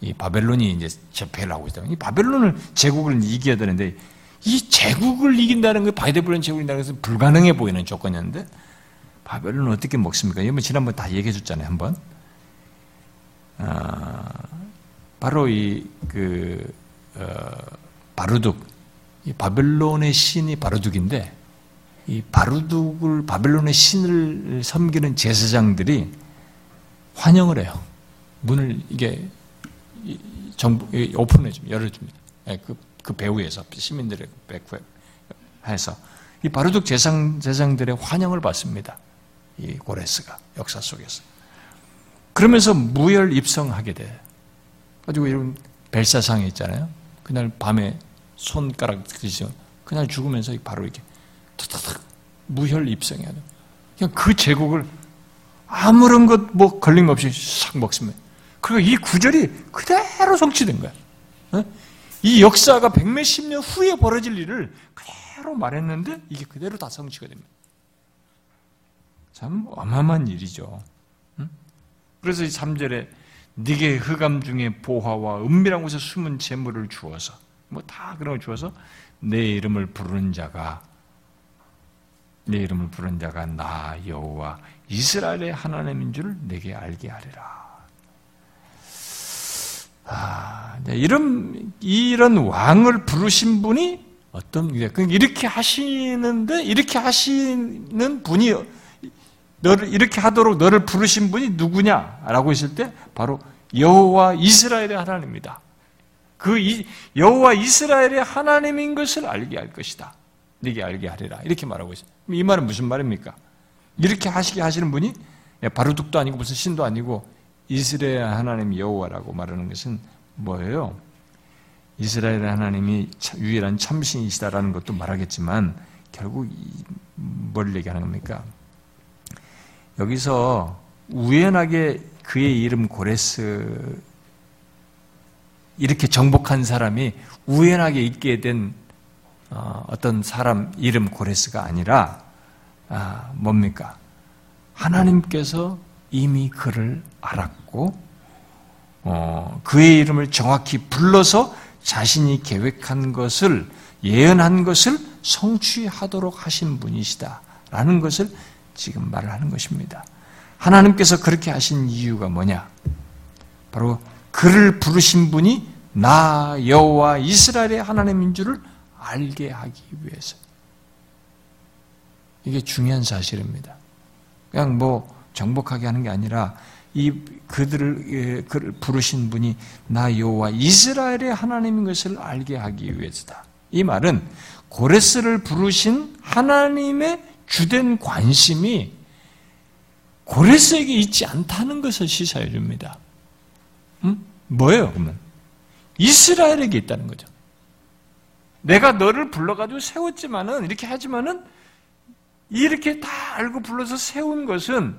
이 바벨론이 이제 제패를 하고 있다. 이 바벨론을 제국을 이겨야 되는데, 이 제국을 이긴다는 게 바벨론 제국을 이긴다는 것은 불가능해 보이는 조건이었는데, 바벨론은 어떻게 먹습니까? 이번 지난번 다 얘기해 줬잖아요, 한 번. 아, 바로 이, 그, 어, 바루둑, 이 바벨론의 신이 바루둑인데, 이 바루둑을 바벨론의 신을 섬기는 제사장들이 환영을 해요. 문을 이게 정부 오픈해 줍니다. 열어줍니다. 예, 그, 그 배후에서 시민들의 배후에서 이 바루둑 제상 제사장들의 환영을 받습니다. 이 고레스가 역사 속에서 그러면서 무혈 입성하게 돼. 가지고 이런 벨사상이 있잖아요. 그날 밤에 손가락 드시죠. 그날 죽으면서 바로 이렇게 탁탁탁 무혈 입성해야 돼. 그냥 그 제국을 아무런 것 뭐 걸림없이 싹 먹습니다. 그리고 이 구절이 그대로 성취된 거야. 어? 이 역사가 백몇십 년 후에 벌어질 일을 그대로 말했는데 이게 그대로 다 성취가 됩니다. 참 어마어마한 일이죠. 그래서 이 3절에 네게 흑암 중에 보화와 은밀한 곳에 숨은 재물을 주어서 뭐 다 그런 걸 주어서 내 이름을 부르는 자가 내 이름을 부른 자가 나 여호와 이스라엘의 하나님인 줄 내게 알게 하리라. 아, 이런 이런 왕을 부르신 분이 어떤 그러니까 이렇게 하시는데 이렇게 하시는 분이 너를 이렇게 하도록 너를 부르신 분이 누구냐라고 했을 때 바로 여호와 이스라엘의 하나님입니다. 그 여호와 이스라엘의 하나님인 것을 알게 할 것이다. 네게 알게 하리라. 이렇게 말하고 있어요. 이 말은 무슨 말입니까? 이렇게 하시게 하시는 분이 바루둑도 아니고 무슨 신도 아니고 이스라엘 하나님 여호와라고 말하는 것은 뭐예요? 이스라엘 하나님이 유일한 참신이시다라는 것도 말하겠지만 결국 뭘 얘기하는 겁니까? 여기서 우연하게 그의 이름 고레스 이렇게 정복한 사람이 우연하게 있게 된 어, 어떤 사람 이름 고레스가 아니라 아, 뭡니까? 하나님께서 이미 그를 알았고 어, 그의 이름을 정확히 불러서 자신이 계획한 것을 예언한 것을 성취하도록 하신 분이시다라는 것을 지금 말을 하는 것입니다. 하나님께서 그렇게 하신 이유가 뭐냐? 바로 그를 부르신 분이 나 여호와 이스라엘의 하나님인 줄을 알게 하기 위해서. 이게 중요한 사실입니다. 그냥 뭐 정복하게 하는 게 아니라 이 그들을 예, 그를 부르신 분이 나 여호와 이스라엘의 하나님인 것을 알게 하기 위해서다. 이 말은 고레스를 부르신 하나님의 주된 관심이 고레스에게 있지 않다는 것을 시사해 줍니다. 음? 뭐예요, 그러면? 이스라엘에게 있다는 거죠. 내가 너를 불러가지고 세웠지만은, 이렇게 하지만은, 이렇게 다 알고 불러서 세운 것은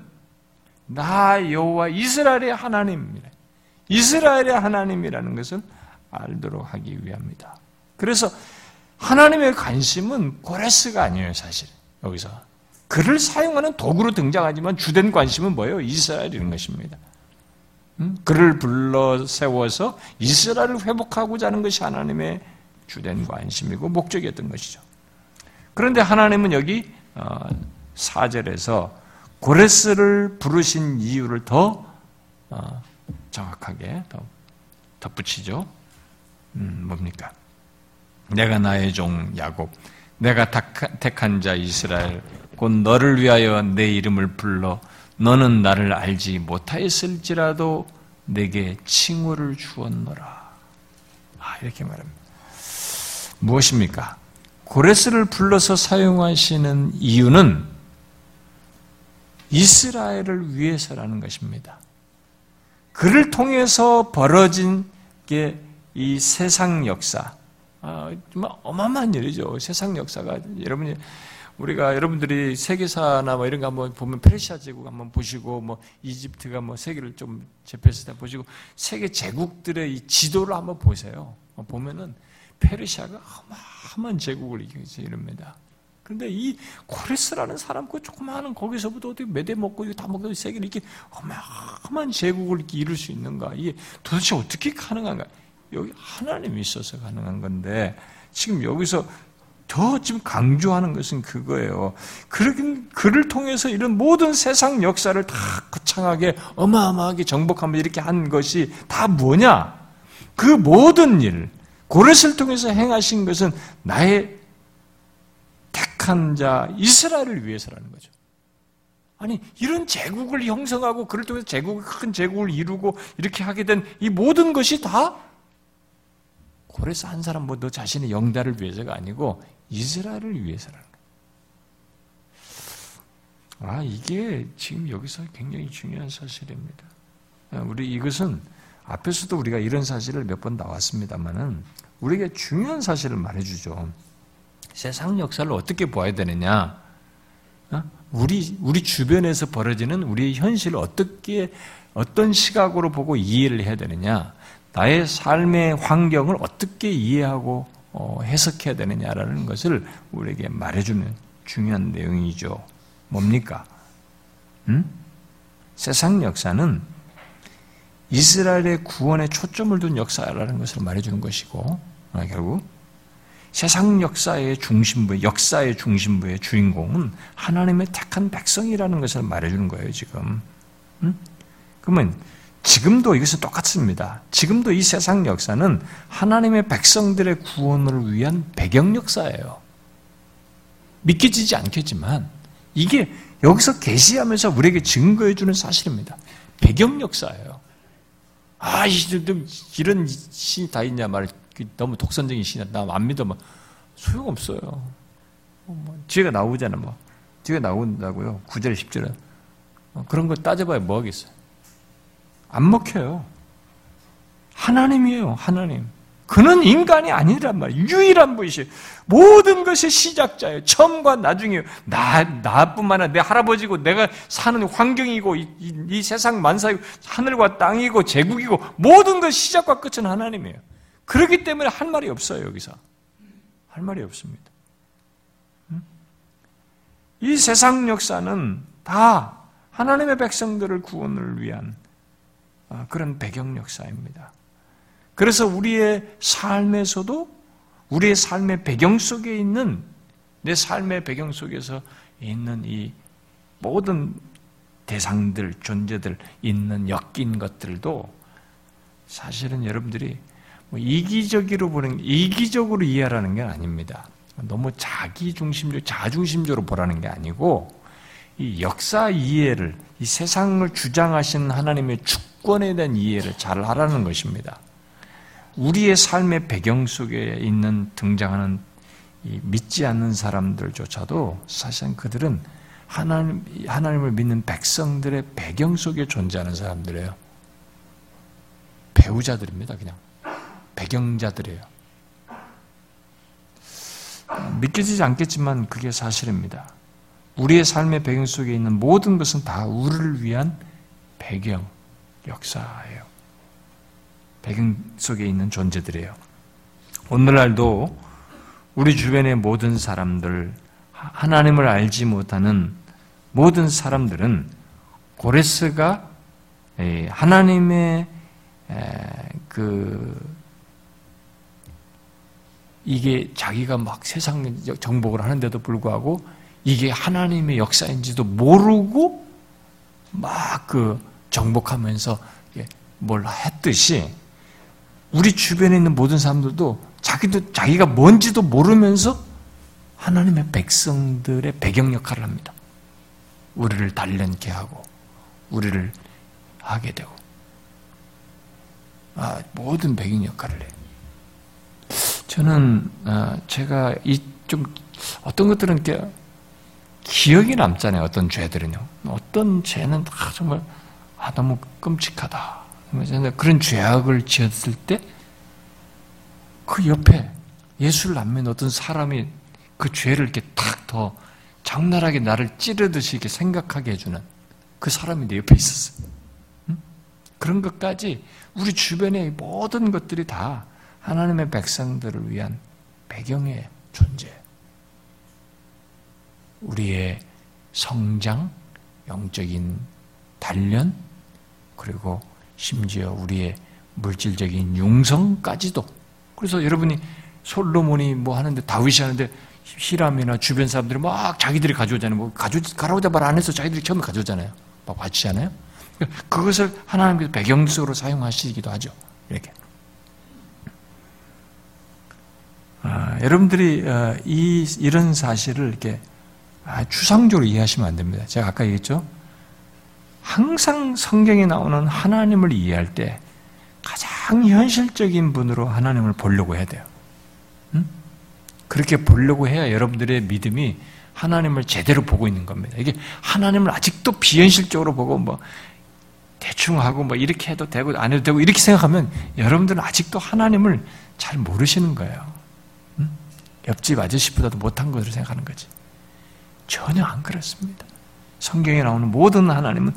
나 여호와 이스라엘의 하나님입니다. 이스라엘의 하나님이라는 것을 알도록 하기 위함이다. 그래서 하나님의 관심은 고레스가 아니에요, 사실. 여기서. 그를 사용하는 도구로 등장하지만 주된 관심은 뭐예요? 이스라엘이라는 것입니다. 그를 불러 세워서 이스라엘을 회복하고자 하는 것이 하나님의 주된 관심이고 목적이었던 것이죠. 그런데 하나님은 여기 4절에서 어, 고레스를 부르신 이유를 더 어, 정확하게 더 덧붙이죠. 음, 뭡니까? 내가 나의 종 야곱, 내가 택한 자 이스라엘, 곧 너를 위하여 내 이름을 불러 너는 나를 알지 못하였을지라도 내게 칭호를 주었노라. 아, 이렇게 말합니다. 무엇입니까? 고레스를 불러서 사용하시는 이유는 이스라엘을 위해서라는 것입니다. 그를 통해서 벌어진 게 이 세상 역사, 아, 정말 어마어마한 일이죠. 세상 역사가 여러분이 우리가 여러분들이 세계사나 뭐 이런 거 한번 보면 페르시아 제국 한번 보시고 뭐 이집트가 뭐 세계를 좀 제패했을 때 보시고 세계 제국들의 이 지도를 한번 보세요. 보면은 페르시아가 어마어마한 제국을 이깁니다. 그런데 이 코레스라는 사람 그 조그마한 거기서부터 어떻게 매대 먹고 다 먹고 세계를 이렇게 어마어마한 제국을 이룰 수 있는가? 이게 도대체 어떻게 가능한가? 여기 하나님이 있어서 가능한 건데 지금 여기서 더 지금 강조하는 것은 그거예요. 그, 그를 통해서 이런 모든 세상 역사를 다 거창하게 어마어마하게 정복하면 이렇게 한 것이 다 뭐냐? 그 모든 일, 고렛을 통해서 행하신 것은 나의 택한 자 이스라엘을 위해서라는 거죠. 아니 이런 제국을 형성하고 그를 통해서 제국 큰 제국을 이루고 이렇게 하게 된 이 모든 것이 다 고레스 한 사람 뭐 너 자신의 영달을 위해서가 아니고 이스라엘을 위해서라는 거예요. 아 이게 지금 여기서 굉장히 중요한 사실입니다. 우리 이것은 앞에서도 우리가 이런 사실을 몇 번 나왔습니다만은 우리에게 중요한 사실을 말해주죠. 세상 역사를 어떻게 보아야 되느냐? 어? 우리 우리 주변에서 벌어지는 우리의 현실을 어떻게 어떤 시각으로 보고 이해를 해야 되느냐? 나의 삶의 환경을 어떻게 이해하고 어, 해석해야 되느냐라는 것을 우리에게 말해주는 중요한 내용이죠. 뭡니까? 음? 세상 역사는 이스라엘의 구원에 초점을 둔 역사라는 것을 말해주는 것이고 어, 결국 세상 역사의 중심부, 역사의 중심부의 주인공은 하나님의 택한 백성이라는 것을 말해주는 거예요, 지금. 음? 그러면 지금도 이것은 똑같습니다. 지금도 이 세상 역사는 하나님의 백성들의 구원을 위한 배경 역사예요. 믿겨지지 않겠지만 이게 여기서 계시하면서 우리에게 증거해 주는 사실입니다. 배경 역사예요. 아, 이런 신이 다 있냐 말 너무 독선적인 신이야. 나 안 믿어. 뭐 소용없어요. 뭐, 뒤가 나오잖아. 뭐. 뒤가 나온다고요. 9절, 10절은. 어, 그런 거 따져봐야 뭐 하겠어요. 안 먹혀요. 하나님이에요, 하나님. 그는 인간이 아니란 말이에요. 유일한 분이시 모든 것의 시작자예요. 처음과 나중이에요. 나, 나뿐만 아니라 내 할아버지고 내가 사는 환경이고 이, 이, 이 세상 만사이고 하늘과 땅이고 제국이고 모든 것 시작과 끝은 하나님이에요. 그렇기 때문에 할 말이 없어요, 여기서. 할 말이 없습니다. 이 세상 역사는 다 하나님의 백성들을 구원을 위한 아, 그런 배경 역사입니다. 그래서 우리의 삶에서도 우리의 삶의 배경 속에 있는 내 삶의 배경 속에서 있는 이 모든 대상들, 존재들 있는 엮인 것들도 사실은 여러분들이 뭐 이기적으로 보는 이기적으로 이해하라는 게 아닙니다. 너무 자기 중심적, 자중심적으로 보라는 게 아니고 이 역사 이해를 이 세상을 주장하신 하나님의 주권에 대한 이해를 잘 하라는 것입니다. 우리의 삶의 배경 속에 있는 등장하는 믿지 않는 사람들조차도 사실은 그들은 하나님, 하나님을 믿는 백성들의 배경 속에 존재하는 사람들이에요. 배우자들입니다, 그냥. 배경자들이에요. 믿겨지지 않겠지만 그게 사실입니다. 우리의 삶의 배경 속에 있는 모든 것은 다 우리를 위한 배경, 역사예요. 배경 속에 있는 존재들이에요. 오늘날도 우리 주변의 모든 사람들, 하나님을 알지 못하는 모든 사람들은 고레스가 하나님의 그 이게 자기가 막 세상 정복을 하는데도 불구하고 이게 하나님의 역사인지도 모르고 막그 정복하면서 뭘 했듯이 우리 주변에 있는 모든 사람들도 자기도 자기가 뭔지도 모르면서 하나님의 백성들의 배경 역할을 합니다. 우리를 단련케 하고 우리를 하게 되고 아, 모든 배경 역할을 해요. 저는 아, 제가 이 좀 어떤 것들은 기억이 남잖아요. 어떤 죄들은요. 어떤 죄는 아, 정말 아, 너무 끔찍하다. 그런 죄악을 지었을 때 그 옆에 예수를 안 믿는 어떤 사람이 그 죄를 이렇게 탁 더 장난하게 나를 찌르듯이 이렇게 생각하게 해주는 그 사람이 내 옆에 있었어요. 응? 그런 것까지 우리 주변의 모든 것들이 다 하나님의 백성들을 위한 배경의 존재. 우리의 성장, 영적인 단련, 그리고 심지어 우리의 물질적인 융성까지도. 그래서 여러분이 솔로몬이 뭐 하는데 다윗이 하는데 히람이나 주변 사람들이 막 자기들이 가져오잖아요. 뭐 가져 가라오자 말 안 해서 자기들이 처음에 가져오잖아요. 막 바치잖아요. 그것을 하나님께서 배경적으로 사용하시기도 하죠. 이렇게. 아, 여러분들이 어, 이 이런 사실을 이렇게 아, 추상적으로 이해하시면 안 됩니다. 제가 아까 얘기했죠. 항상 성경에 나오는 하나님을 이해할 때 가장 현실적인 분으로 하나님을 보려고 해야 돼요. 응? 그렇게 보려고 해야 여러분들의 믿음이 하나님을 제대로 보고 있는 겁니다. 이게 하나님을 아직도 비현실적으로 보고 뭐 대충 하고 뭐 이렇게 해도 되고 안 해도 되고 이렇게 생각하면 여러분들은 아직도 하나님을 잘 모르시는 거예요. 응? 옆집 아저씨보다도 못한 것으로 생각하는 거지. 전혀 안 그렇습니다. 성경에 나오는 모든 하나님은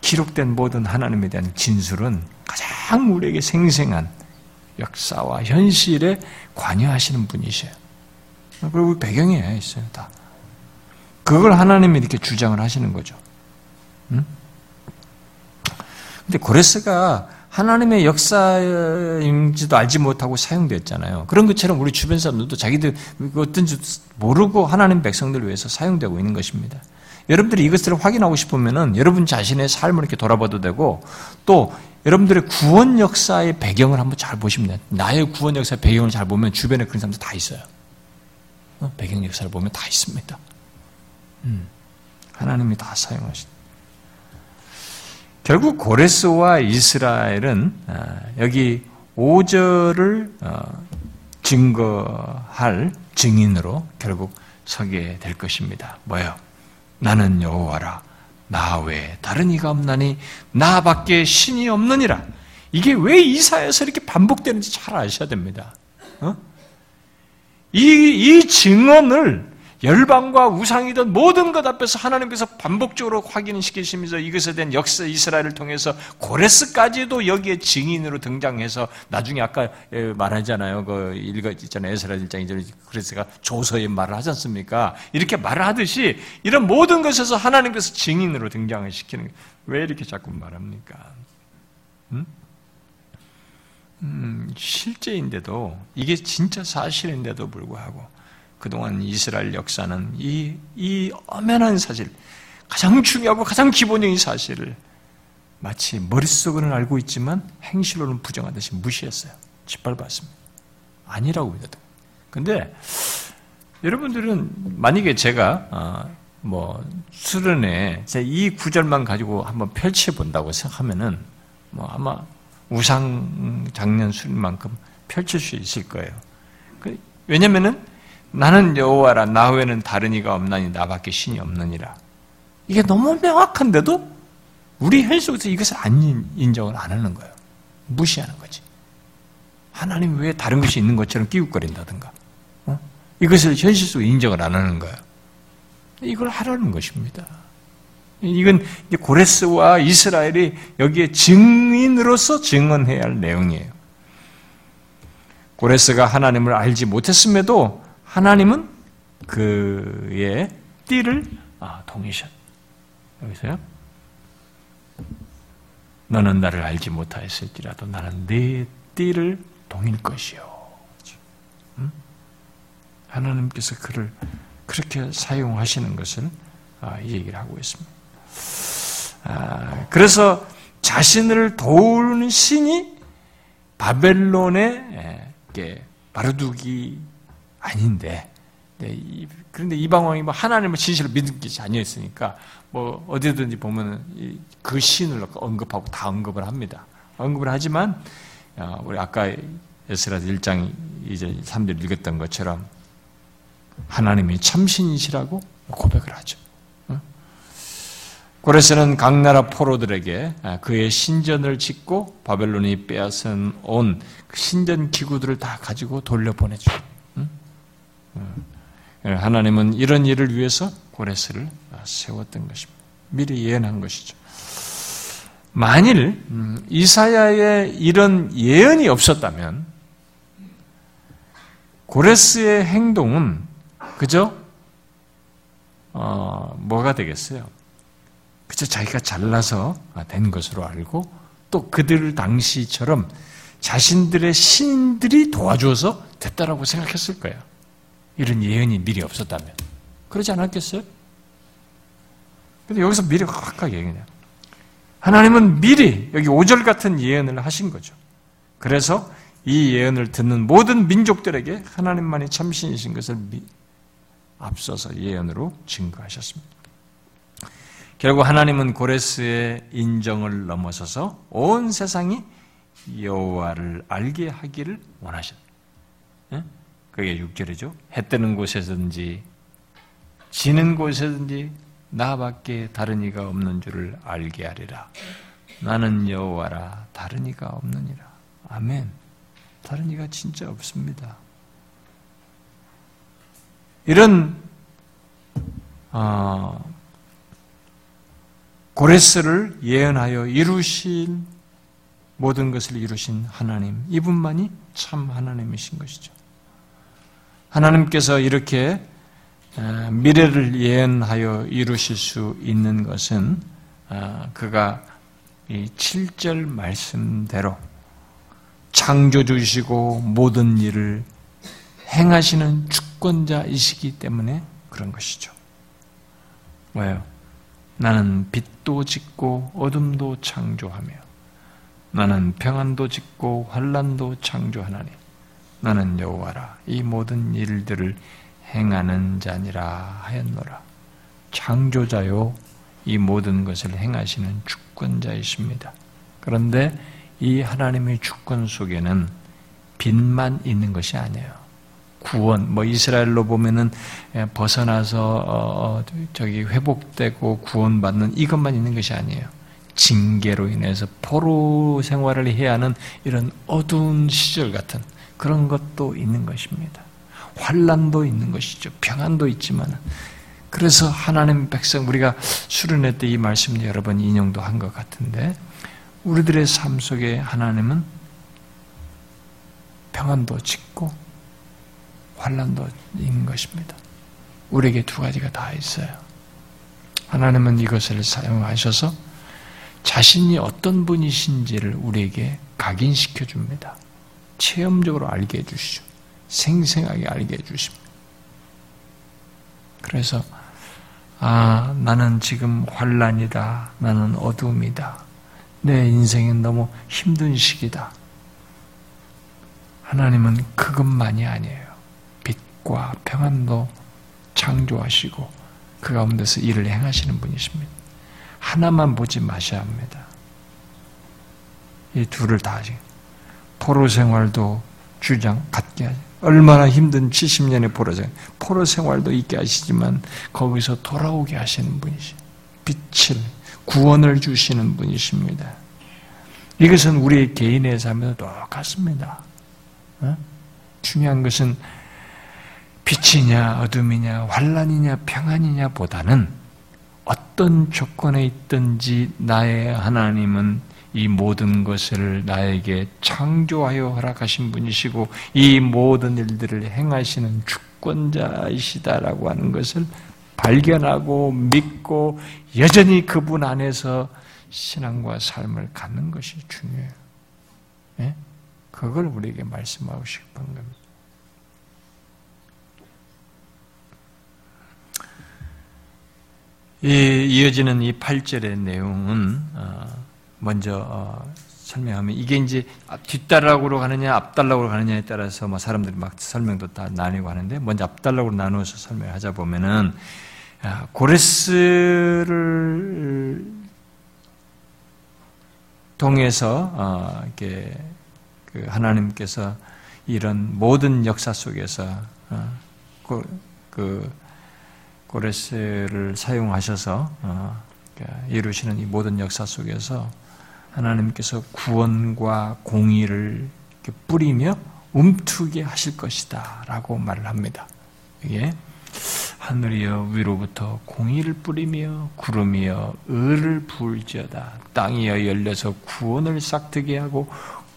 기록된 모든 하나님에 대한 진술은 가장 우리에게 생생한 역사와 현실에 관여하시는 분이셔요. 그리고 배경에 있어요, 다. 그걸 하나님이 이렇게 주장을 하시는 거죠. 응? 근데 고레스가 하나님의 역사인지도 알지 못하고 사용됐잖아요. 그런 것처럼 우리 주변 사람들도 자기들 어떤지 모르고 하나님 백성들을 위해서 사용되고 있는 것입니다. 여러분들이 이것을 확인하고 싶으면은 여러분 자신의 삶을 이렇게 돌아봐도 되고 또 여러분들의 구원 역사의 배경을 한번 잘 돼요. 나의 구원 역사의 배경을 잘 보면 주변에 그런 사람들 다 있어요. 어? 배경 역사를 보면 다 있습니다. 음, 하나님이 다 사용하신. 결국 고레스와 이스라엘은 아, 여기 5절을 어, 증거할 증인으로 결국 서게 될 것입니다. 뭐요? 나는 여호와라. 나 외에 다른 이가 없나니 나밖에 신이 없느니라. 이게 왜 이사에서 이렇게 반복되는지 잘 아셔야 됩니다. 어? 이, 이 증언을 열방과 우상이든 모든 것 앞에서 하나님께서 반복적으로 확인시키시면서 이것에 대한 역사 이스라엘을 통해서 고레스까지도 여기에 증인으로 등장해서 나중에 아까 말하잖아요. 그 읽어 있잖아요. 에스라 1장 이제 그레스가 조서에 말을 하지 않습니까? 이렇게 말을 하듯이 이런 모든 것에서 하나님께서 증인으로 등장을 시키는 왜 이렇게 자꾸 말합니까? 음? 음, 실제인데도 이게 진짜 사실인데도 불구하고 그동안 이스라엘 역사는 이, 이 엄연한 사실, 가장 중요하고 가장 기본적인 사실을 마치 머릿속으로는 알고 있지만 행실로는 부정하듯이 무시했어요. 짓밟았습니다. 아니라고 믿었던 근데 여러분들은 만약에 제가 어, 뭐 수련회 이 구절만 가지고 한번 펼쳐 본다고 생각하면은 뭐 아마 우상 장년 수련만큼 펼칠 수 있을 거예요. 그, 왜냐면은 나는 여호와라 나 외에는 다른 이가 없나니 나밖에 신이 없느니라. 이게 너무 명확한데도 우리 현 속에서 이것을 안 인정을 안 하는 거예요. 무시하는 거지. 하나님 외에 다른 것이 있는 것처럼 끼웃거린다든가. 어? 이것을 현실 속에 인정을 안 하는 거예요. 이걸 하라는 것입니다. 이건 고레스와 이스라엘이 여기에 증인으로서 증언해야 할 내용이에요. 고레스가 하나님을 알지 못했음에도 하나님은 그의 띠를 아, 동이셨. 여기서요. 너는 나를 알지 못하였을지라도 나는 네 띠를 동일 것이요. 음? 하나님께서 그를 그렇게 사용하시는 것을 아, 이 얘기를 하고 있습니다. 아, 그래서 자신을 도우는 신이 바벨론의 마르두기 아닌데 네, 그런데 이방왕이 뭐 하나님을 진실로 믿는 게 아니었으니까 뭐 어디든지 보면은 그 신을 언급하고 다 언급을 합니다. 언급을 하지만 어, 우리 아까 에스라 1장 이제 3절 읽었던 것처럼 하나님이 참신이시라고 고백을 하죠. 고레스는 각 나라 포로들에게 아, 그의 신전을 짓고 바벨론이 빼앗은 온그 신전 기구들을 다 가지고 돌려보내죠. 예, 하나님은 이런 일을 위해서 고레스를 세웠던 것입니다. 미리 예언한 것이죠. 만일 음, 이사야의 이런 예언이 없었다면 고레스의 행동은 그저 어, 뭐가 되겠어요? 그저 자기가 잘나서 된 것으로 알고 또 그들 당시처럼 자신들의 신들이 도와줘서 됐다라고 생각했을 거예요. 이런 예언이 미리 없었다면. 그러지 않았겠어요? 근데 여기서 미리 확확하게 얘기해요. 하나님은 미리 여기 5절 같은 예언을 하신 거죠. 그래서 이 예언을 듣는 모든 민족들에게 하나님만이 참신이신 것을 앞서서 예언으로 증거하셨습니다. 결국 하나님은 고레스의 인정을 넘어서서 온 세상이 여호와를 알게 하기를 원하셨다. 예? 그게 6절이죠. 해 뜨는 곳에든지 지는 곳에든지 나밖에 다른 이가 없는 줄을 알게 하리라. 나는 여호와라 다른 이가 없느니라. 아멘. 다른 이가 진짜 없습니다. 이런 어, 고레스를 예언하여 이루신 모든 것을 이루신 하나님, 이분만이 참 하나님이신 것이죠. 하나님께서 이렇게 미래를 예언하여 이루실 수 있는 것은 그가 이 7절 말씀대로 창조주시고 모든 일을 행하시는 주권자이시기 때문에 그런 것이죠. 왜요? 나는 빛도 짓고 어둠도 창조하며 나는 평안도 짓고 환란도 창조하나니 나는 여호와라 이 모든 일들을 행하는 자니라 하였노라. 창조자요 이 모든 것을 행하시는 주권자이십니다. 그런데 이 하나님의 주권 속에는 빛만 있는 것이 아니에요. 구원, 뭐 이스라엘로 보면은 벗어나서 어, 어, 저기 회복되고 구원받는 이것만 있는 것이 아니에요. 징계로 인해서 포로 생활을 해야 하는 이런 어두운 시절 같은 그런 것도 있는 것입니다. 환란도 있는 것이죠. 평안도 있지만 그래서 하나님 백성 우리가 수련회 때 이 말씀 여러 번 인용도 한 것 같은데 우리들의 삶 속에 하나님은 평안도 짓고 환란도 있는 것입니다. 우리에게 두 가지가 다 있어요. 하나님은 이것을 사용하셔서 자신이 어떤 분이신지를 우리에게 각인시켜 줍니다. 체험적으로 알게 해주시죠. 생생하게 알게 해주십니다. 그래서 아 나는 지금 환란이다. 나는 어둠이다. 내 인생은 너무 힘든 시기다. 하나님은 그것만이 아니에요. 빛과 평안도 창조하시고 그 가운데서 일을 행하시는 분이십니다. 하나만 보지 마셔야 합니다. 이 둘을 다 하시. 포로 생활도 주장 갖게 하시. 얼마나 힘든 70년의 포로 생활, 포로 생활도 있게 하시지만 거기서 돌아오게 하시는 분이시. 빛을 구원을 주시는 분이십니다. 이것은 우리 개인의 삶에도 똑같습니다. 어? 중요한 것은 빛이냐 어둠이냐 환란이냐 평안이냐 보다는 어떤 조건에 있든지 나의 하나님은 이 모든 것을 나에게 창조하여 허락하신 분이시고 이 모든 일들을 행하시는 주권자이시다라고 하는 것을 발견하고 믿고 여전히 그분 안에서 신앙과 삶을 갖는 것이 중요해요. 네? 그걸 우리에게 말씀하고 싶은 겁니다. 이, 이어지는 이 8절의 내용은 어, 먼저 어, 설명하면 이게 이제 뒷달락으로 가느냐 앞달락으로 가느냐에 따라서 뭐 사람들이 막 설명도 다 나뉘고 하는데 먼저 앞달락으로 나누어서 설명하자 보면은 아, 고레스를 통해서 어, 이렇게 그 하나님께서 이런 모든 역사 속에서 그 고레스를 사용하셔서 어, 그러니까 이루시는 이 모든 역사 속에서 하나님께서 구원과 공의를 뿌리며 움트게 하실 것이다 라고 말을 합니다. 이게 하늘이여 위로부터 공의를 뿌리며 구름이여 을을 부을지어다. 땅이여 열려서 구원을 싹트게 하고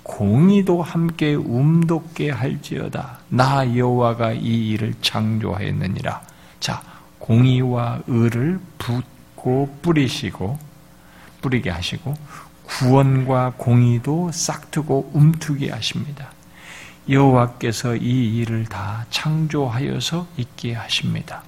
공의도 함께 움돋게 할지어다. 나 여호와가 이 일을 창조하였느니라. 자 공의와 의를 붓고 뿌리시고 뿌리게 하시고 구원과 공의도 싹트고 움트게 하십니다. 여호와께서 이 일을 다 창조하여서 있게 하십니다.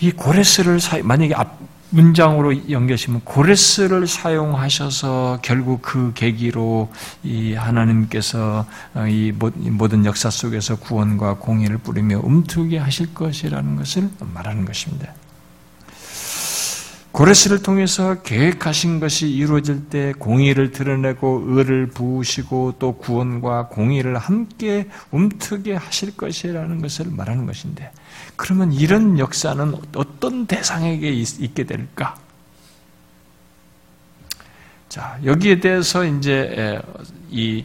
이 고레스를 만약에 앞 문장으로 연결시면 고레스를 사용하셔서 결국 그 계기로 이 하나님께서 어, 이 모든 역사 속에서 구원과 공의를 뿌리며 움트게 하실 것이라는 것을 말하는 것입니다. 고레스를 통해서 계획하신 것이 이루어질 때 공의를 드러내고 의를 부으시고 또 구원과 공의를 함께 움트게 하실 것이라는 것을 말하는 것인데 그러면 이런 역사는 어떤 대상에게 있게 될까? 자, 여기에 대해서 이제 이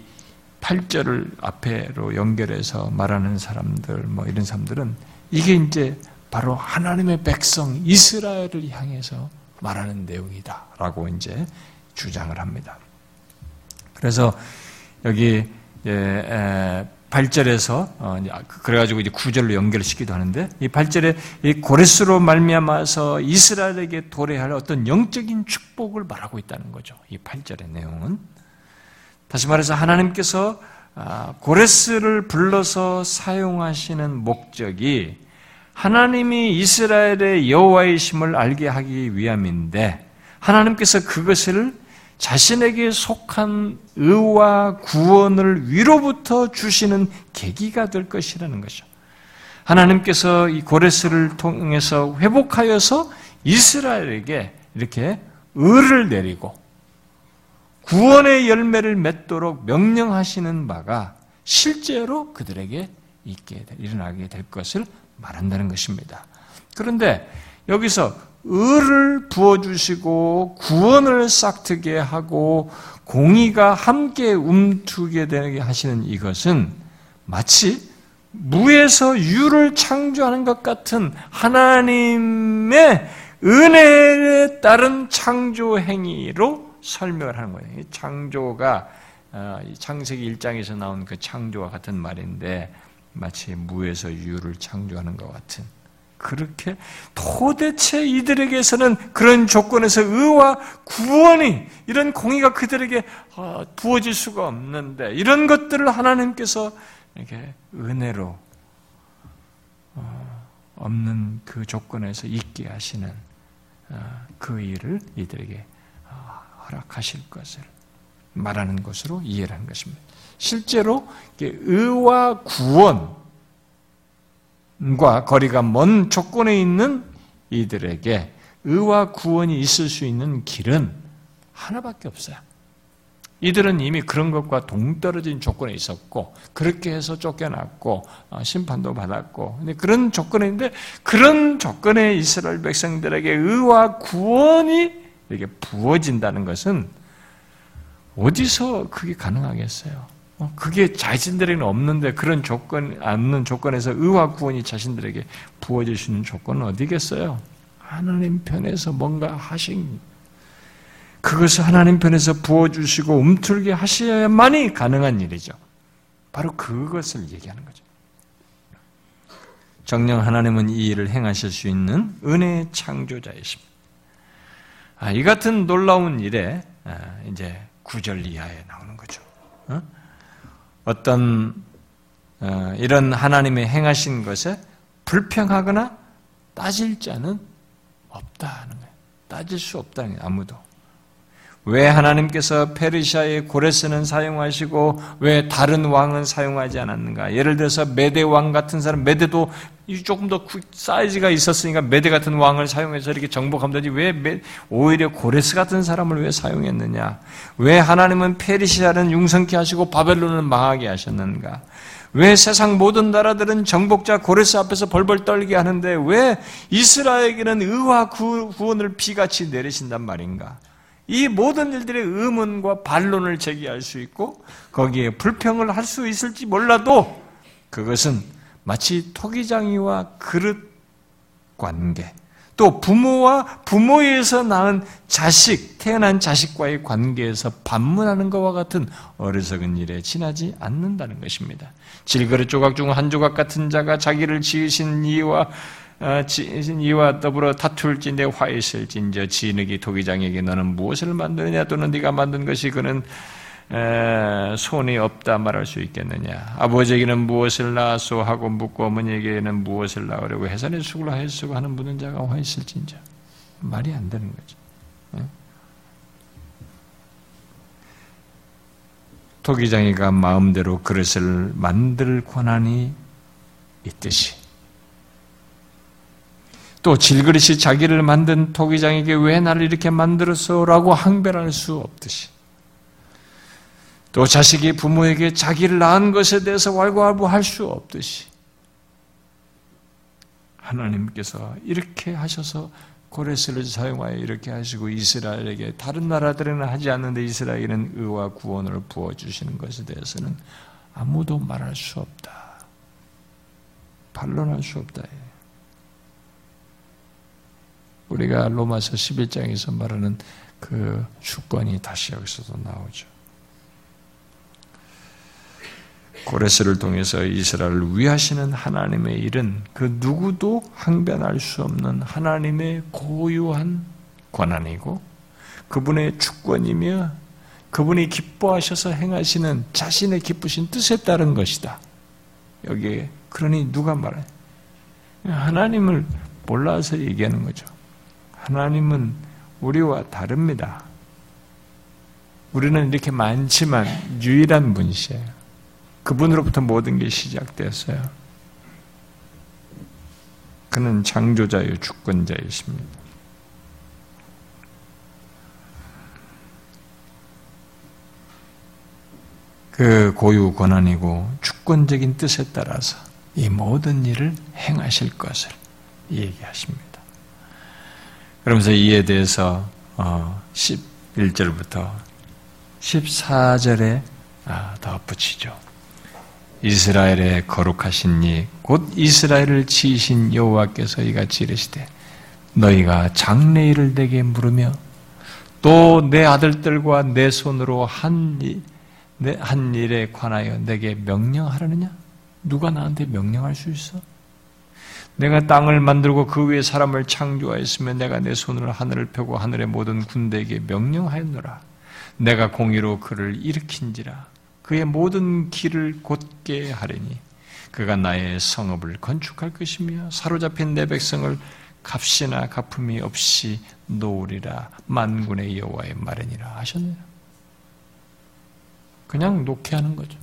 8절을 앞에로 연결해서 말하는 사람들, 뭐 이런 사람들은 이게 이제 바로 하나님의 백성 이스라엘을 향해서 말하는 내용이다라고 이제 주장을 합니다. 그래서 여기 8절에서 어, 그, 그래가지고 이제 9절로 연결시키기도 하는데 이 8절에 이 고레스로 말미암아서 이스라엘에게 도래할 어떤 영적인 축복을 말하고 있다는 거죠. 이 8절의 내용은 다시 말해서 하나님께서 아, 고레스를 불러서 사용하시는 목적이 하나님이 이스라엘의 여호와의심을 알게 하기 위함인데 하나님께서 그것을 자신에게 속한 의와 구원을 위로부터 주시는 계기가 될 것이라는 것이죠. 하나님께서 이 고레스를 통해서 회복하여서 이스라엘에게 이렇게 의를 내리고 구원의 열매를 맺도록 명령하시는 바가 실제로 그들에게 있게 일어나게 될 것을 말한다는 것입니다. 그런데 여기서 의를 부어주시고 구원을 싹트게 하고 공의가 함께 움트게 되게 하시는 이것은 마치 무에서 유를 창조하는 것 같은 하나님의 은혜에 따른 창조 행위로 설명을 하는 거예요. 창조가 어, 창세기 1장에서 나온 그 창조와 같은 말인데 마치 무에서 유를 창조하는 것 같은 그렇게 도대체 이들에게서는 그런 조건에서 의와 구원이 이런 공의가 그들에게 어, 부어질 수가 없는데 이런 것들을 하나님께서 이렇게 은혜로 어, 없는 그 조건에서 있게 하시는 어, 그 일을 이들에게 허락하실 것을 말하는 것으로 이해를 한 것입니다. 실제로 의와 구원 과 거리가 먼 조건에 있는 이들에게 의와 구원이 있을 수 있는 길은 하나밖에 없어요. 이들은 이미 그런 것과 동떨어진 조건에 있었고 그렇게 해서 쫓겨났고 어, 심판도 받았고 그런 조건에 있는데 그런 조건에 이스라엘 백성들에게 의와 구원이 이렇게 부어진다는 것은 어디서 그게 가능하겠어요? 어, 그게 자신들에게는 없는데 그런 조건, 않는 조건에서 의와 구원이 자신들에게 있는 조건은 어디겠어요? 하나님 편에서 뭔가 하신, 그것을 하나님 편에서 부어주시고 움틀게 하셔야만이 가능한 일이죠. 바로 그것을 얘기하는 거죠. 정령 하나님은 이 일을 행하실 수 있는 은혜의 창조자이십니다. 아, 이 같은 놀라운 일에 아, 이제 구절 이하에 나오는 거죠. 어? 어떤 어, 이런 하나님의 행하신 것에 불평하거나 따질 자는 없다는 거예요. 따질 수 없다는 거예요. 아무도. 왜 하나님께서 페르시아의 고레스는 사용하시고 왜 다른 왕은 사용하지 않았는가? 예를 들어서 메대 왕 같은 사람, 메대도 조금 더 사이즈가 있었으니까 메대 같은 왕을 사용해서 이렇게 정복하면 되지 왜 오히려 고레스 같은 사람을 왜 사용했느냐? 왜 하나님은 페르시아는 융성케 하시고 바벨론을 망하게 하셨는가? 왜 세상 모든 나라들은 정복자 고레스 앞에서 벌벌 떨게 하는데 왜 이스라엘에게는 의와 구원을 비같이 내리신단 말인가? 이 모든 일들의 의문과 반론을 제기할 수 있고 거기에 불평을 할 수 있을지 몰라도 그것은 마치 토기장이와 그릇 관계 또 부모와 부모에서 낳은 자식, 태어난 자식과의 관계에서 반문하는 것과 같은 어리석은 일에 지나지 않는다는 것입니다. 질그릇 조각 중 한 조각 같은 자가 자기를 지으신 이와 어, 이와 더불어 다툴진대 화있을진저 진흙이 토기장에게 너는 무엇을 만드느냐 또는 네가 만든 것이 그는 손이 없다 말할 수 있겠느냐 아버지에게는 무엇을 낳았소 하고 묻고 어머니에게는 무엇을 낳으려고 해산의 수고를 하였소 하는 묻는 자가 화 있을진저 말이 안 되는 거죠 예? 토기장이가 마음대로 그릇을 만들 권한이 있듯이 또 질그릇이 자기를 만든 토기장에게 왜 나를 이렇게 만들었어? 라고 항변할 수 없듯이 또 자식이 부모에게 자기를 낳은 것에 대해서 왈가왈부할 수 없듯이 하나님께서 이렇게 하셔서 고레스를 사용하여 이렇게 하시고 이스라엘에게 다른 나라들은 하지 않는데 이스라엘은 의와 구원을 부어주시는 것에 대해서는 아무도 말할 수 없다. 반론할 수 없다. 우리가 로마서 11장에서 말하는 그 주권이 다시 여기서도 나오죠. 고레스를 통해서 이스라엘을 위하시는 하나님의 일은 그 누구도 항변할 수 없는 하나님의 고유한 권한이고 그분의 주권이며 그분이 기뻐하셔서 행하시는 자신의 기쁘신 뜻에 따른 것이다. 여기에 그러니 누가 말해? 하나님을 몰라서 얘기하는 거죠. 하나님은 우리와 다릅니다. 우리는 이렇게 많지만 유일한 분이세요. 그분으로부터 모든 게 시작되었어요. 그는 창조자요 주권자이십니다. 그 고유 권한이고 주권적인 뜻에 따라서 이 모든 일을 행하실 것을 얘기하십니다. 그러면서 이에 대해서 11절부터 어, 14절에 아, 덧붙이죠. 이스라엘의 거룩하신 이 곧 이스라엘을 지으신 여호와께서 이같이 이르시되 너희가 장래일을 내게 물으며 또 내 아들들과 내 손으로 한, 한 일에 관하여 내게 명령하려느냐? 누가 나한테 명령할 수 있어? 내가 땅을 만들고 그 위에 사람을 창조하였으면 내가 내 손으로 하늘을 펴고 하늘의 모든 군대에게 명령하였노라. 내가 공의로 그를 일으킨지라. 그의 모든 길을 곧게 하리니 그가 나의 성읍을 건축할 것이며 사로잡힌 내 백성을 값이나 가품이 없이 놓으리라 만군의 여호와의 말이니라 하셨네요. 그냥 놓게 하는 거죠.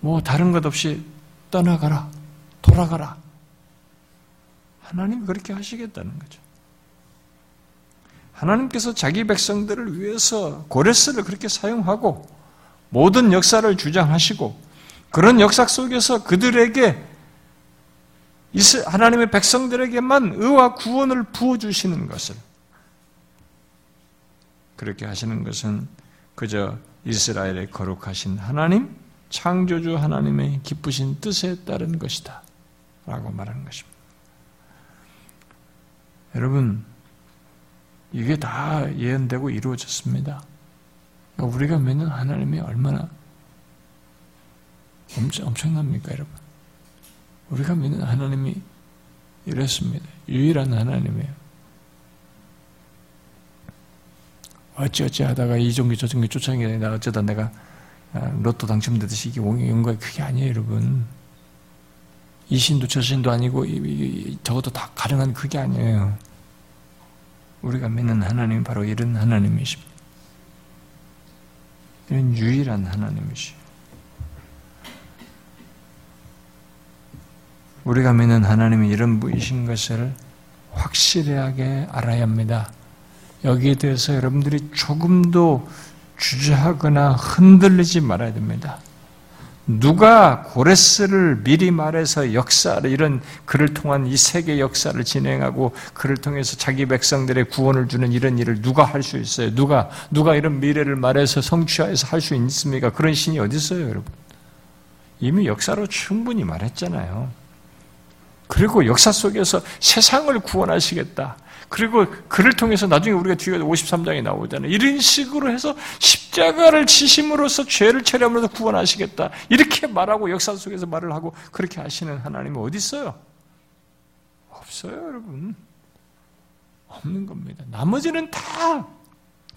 뭐 다른 것 없이 떠나가라. 돌아가라. 하나님 그렇게 하시겠다는 거죠. 하나님께서 자기 백성들을 위해서 고레스를 그렇게 사용하고 모든 역사를 주장하시고 그런 역사 속에서 그들에게 하나님의 백성들에게만 의와 구원을 부어주시는 것을 그렇게 하시는 것은 그저 이스라엘의 거룩하신 하나님, 창조주 하나님의 기쁘신 뜻에 따른 것이다. 라고 말하는 것입니다. 여러분, 이게 다 예언되고 이루어졌습니다. 우리가 믿는 하나님이 얼마나 엄청, 엄청납니까, 여러분? 우리가 믿는 하나님이 이랬습니다. 유일한 하나님이에요. 어찌어찌 하다가 이종기 저종기 쫓아다니다 어쩌다 내가 아, 로또 당첨되듯이 이게 온 거야. 그게 아니에요, 여러분. 이 신도 저 신도 아니고 저것도 다 가능한 그게 아니에요. 우리가 믿는 하나님이 바로 이런 하나님이십니다. 이런 유일한 하나님이시. 우리가 믿는 하나님이 이런 분이신 것을 확실하게 알아야 합니다. 여기에 대해서 여러분들이 조금도 주저하거나 흔들리지 말아야 됩니다. 누가 고레스를 미리 말해서 역사를 이런 그를 통한 이 세계 역사를 진행하고 그를 통해서 자기 백성들의 구원을 주는 이런 일을 누가 할 수 있어요? 누가 누가 이런 미래를 말해서 성취하여서 할 수 있습니까? 그런 신이 어디 있어요, 여러분? 이미 역사로 충분히 말했잖아요. 그리고 역사 속에서 세상을 구원하시겠다. 그리고 그를 통해서 나중에 우리가 뒤에 53장에 나오잖아요. 이런 식으로 해서 십자가를 치심으로써 죄를 체험으로서 구원하시겠다. 이렇게 말하고 역사 속에서 말을 하고 그렇게 하시는 하나님이 어디 있어요? 없어요, 여러분. 없는 겁니다. 나머지는 다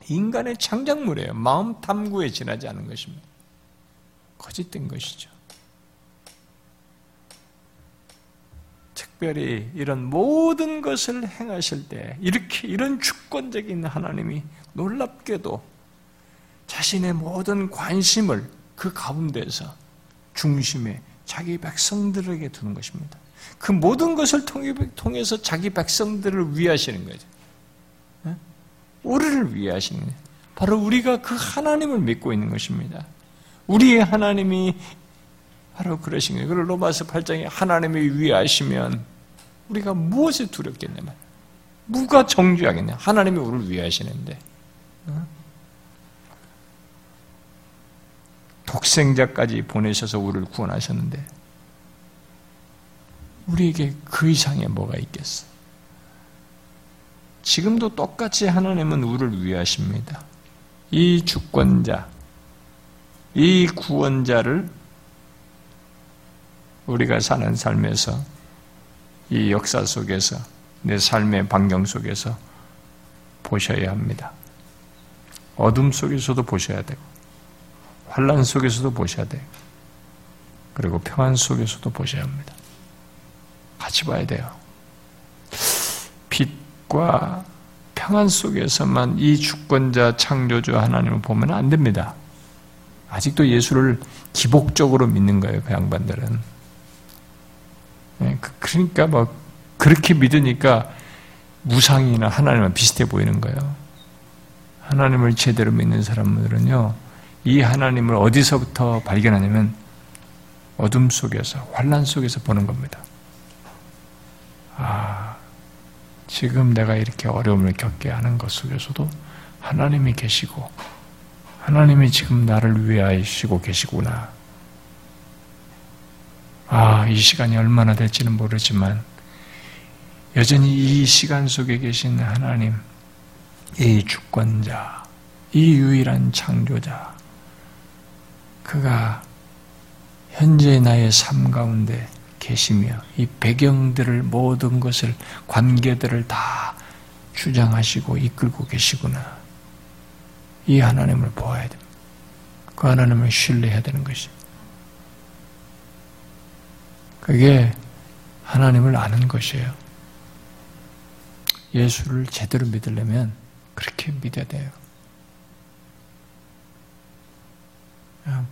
인간의 창작물이에요. 마음 탐구에 지나지 않은 것입니다. 거짓된 것이죠. 특별히 이런 모든 것을 행하실 때 이렇게 이런 주권적인 하나님이 놀랍게도 자신의 모든 관심을 그 가운데서 중심에 자기 백성들에게 두는 것입니다. 그 모든 것을 통해서 자기 백성들을 위하시는 거죠. 예? 우리를 위하시는 거예요. 바로 우리가 그 하나님을 믿고 있는 것입니다. 우리의 하나님이 바로 그러신 거예요. 그걸 로마서 8장에 하나님이 위하시면 우리가 무엇을 두렵겠냐 말. 누가 정죄하겠냐? 하나님이 우리를 위하시는데. 어? 독생자까지 보내셔서 우리를 구원하셨는데 우리에게 그 이상의 뭐가 있겠어? 지금도 똑같이 하나님은 우리를 위하십니다. 이 주권자, 이 구원자를 우리가 사는 삶에서 이 역사 속에서 내 삶의 반경 속에서 보셔야 합니다. 어둠 속에서도 보셔야 되고 환란 속에서도 보셔야 돼요. 그리고 평안 속에서도 보셔야 합니다. 같이 봐야 돼요. 빛과 평안 속에서만 이 주권자 창조주 하나님을 보면 안 됩니다. 아직도 예수를 기복적으로 믿는 거예요, 그 양반들은. 예, 그, 그러니까 뭐 그렇게 믿으니까 무상이나 하나님과 비슷해 보이는 거예요. 하나님을 제대로 믿는 사람들은요, 이 하나님을 어디서부터 발견하냐면 어둠 속에서, 환란 속에서 보는 겁니다. 아, 지금 내가 이렇게 어려움을 겪게 하는 것 속에서도 하나님이 계시고, 하나님이 지금 나를 위하시고 계시구나. 아, 이 시간이 얼마나 될지는 모르지만 여전히 이 시간 속에 계신 하나님, 이 주권자, 이 유일한 창조자, 그가 현재 나의 삶 가운데 계시며 이 배경들을 모든 것을 관계들을 다 주장하시고 이끌고 계시구나. 이 하나님을 보아야 됩니다. 그 하나님을 신뢰해야 되는 것이. 그게 하나님을 아는 것이에요. 예수를 제대로 믿으려면 그렇게 믿어야 돼요.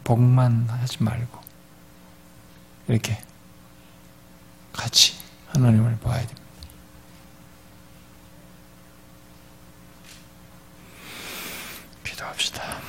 복만 하지 말고 이렇게 같이 하나님을 봐야 됩니다. 기도합시다.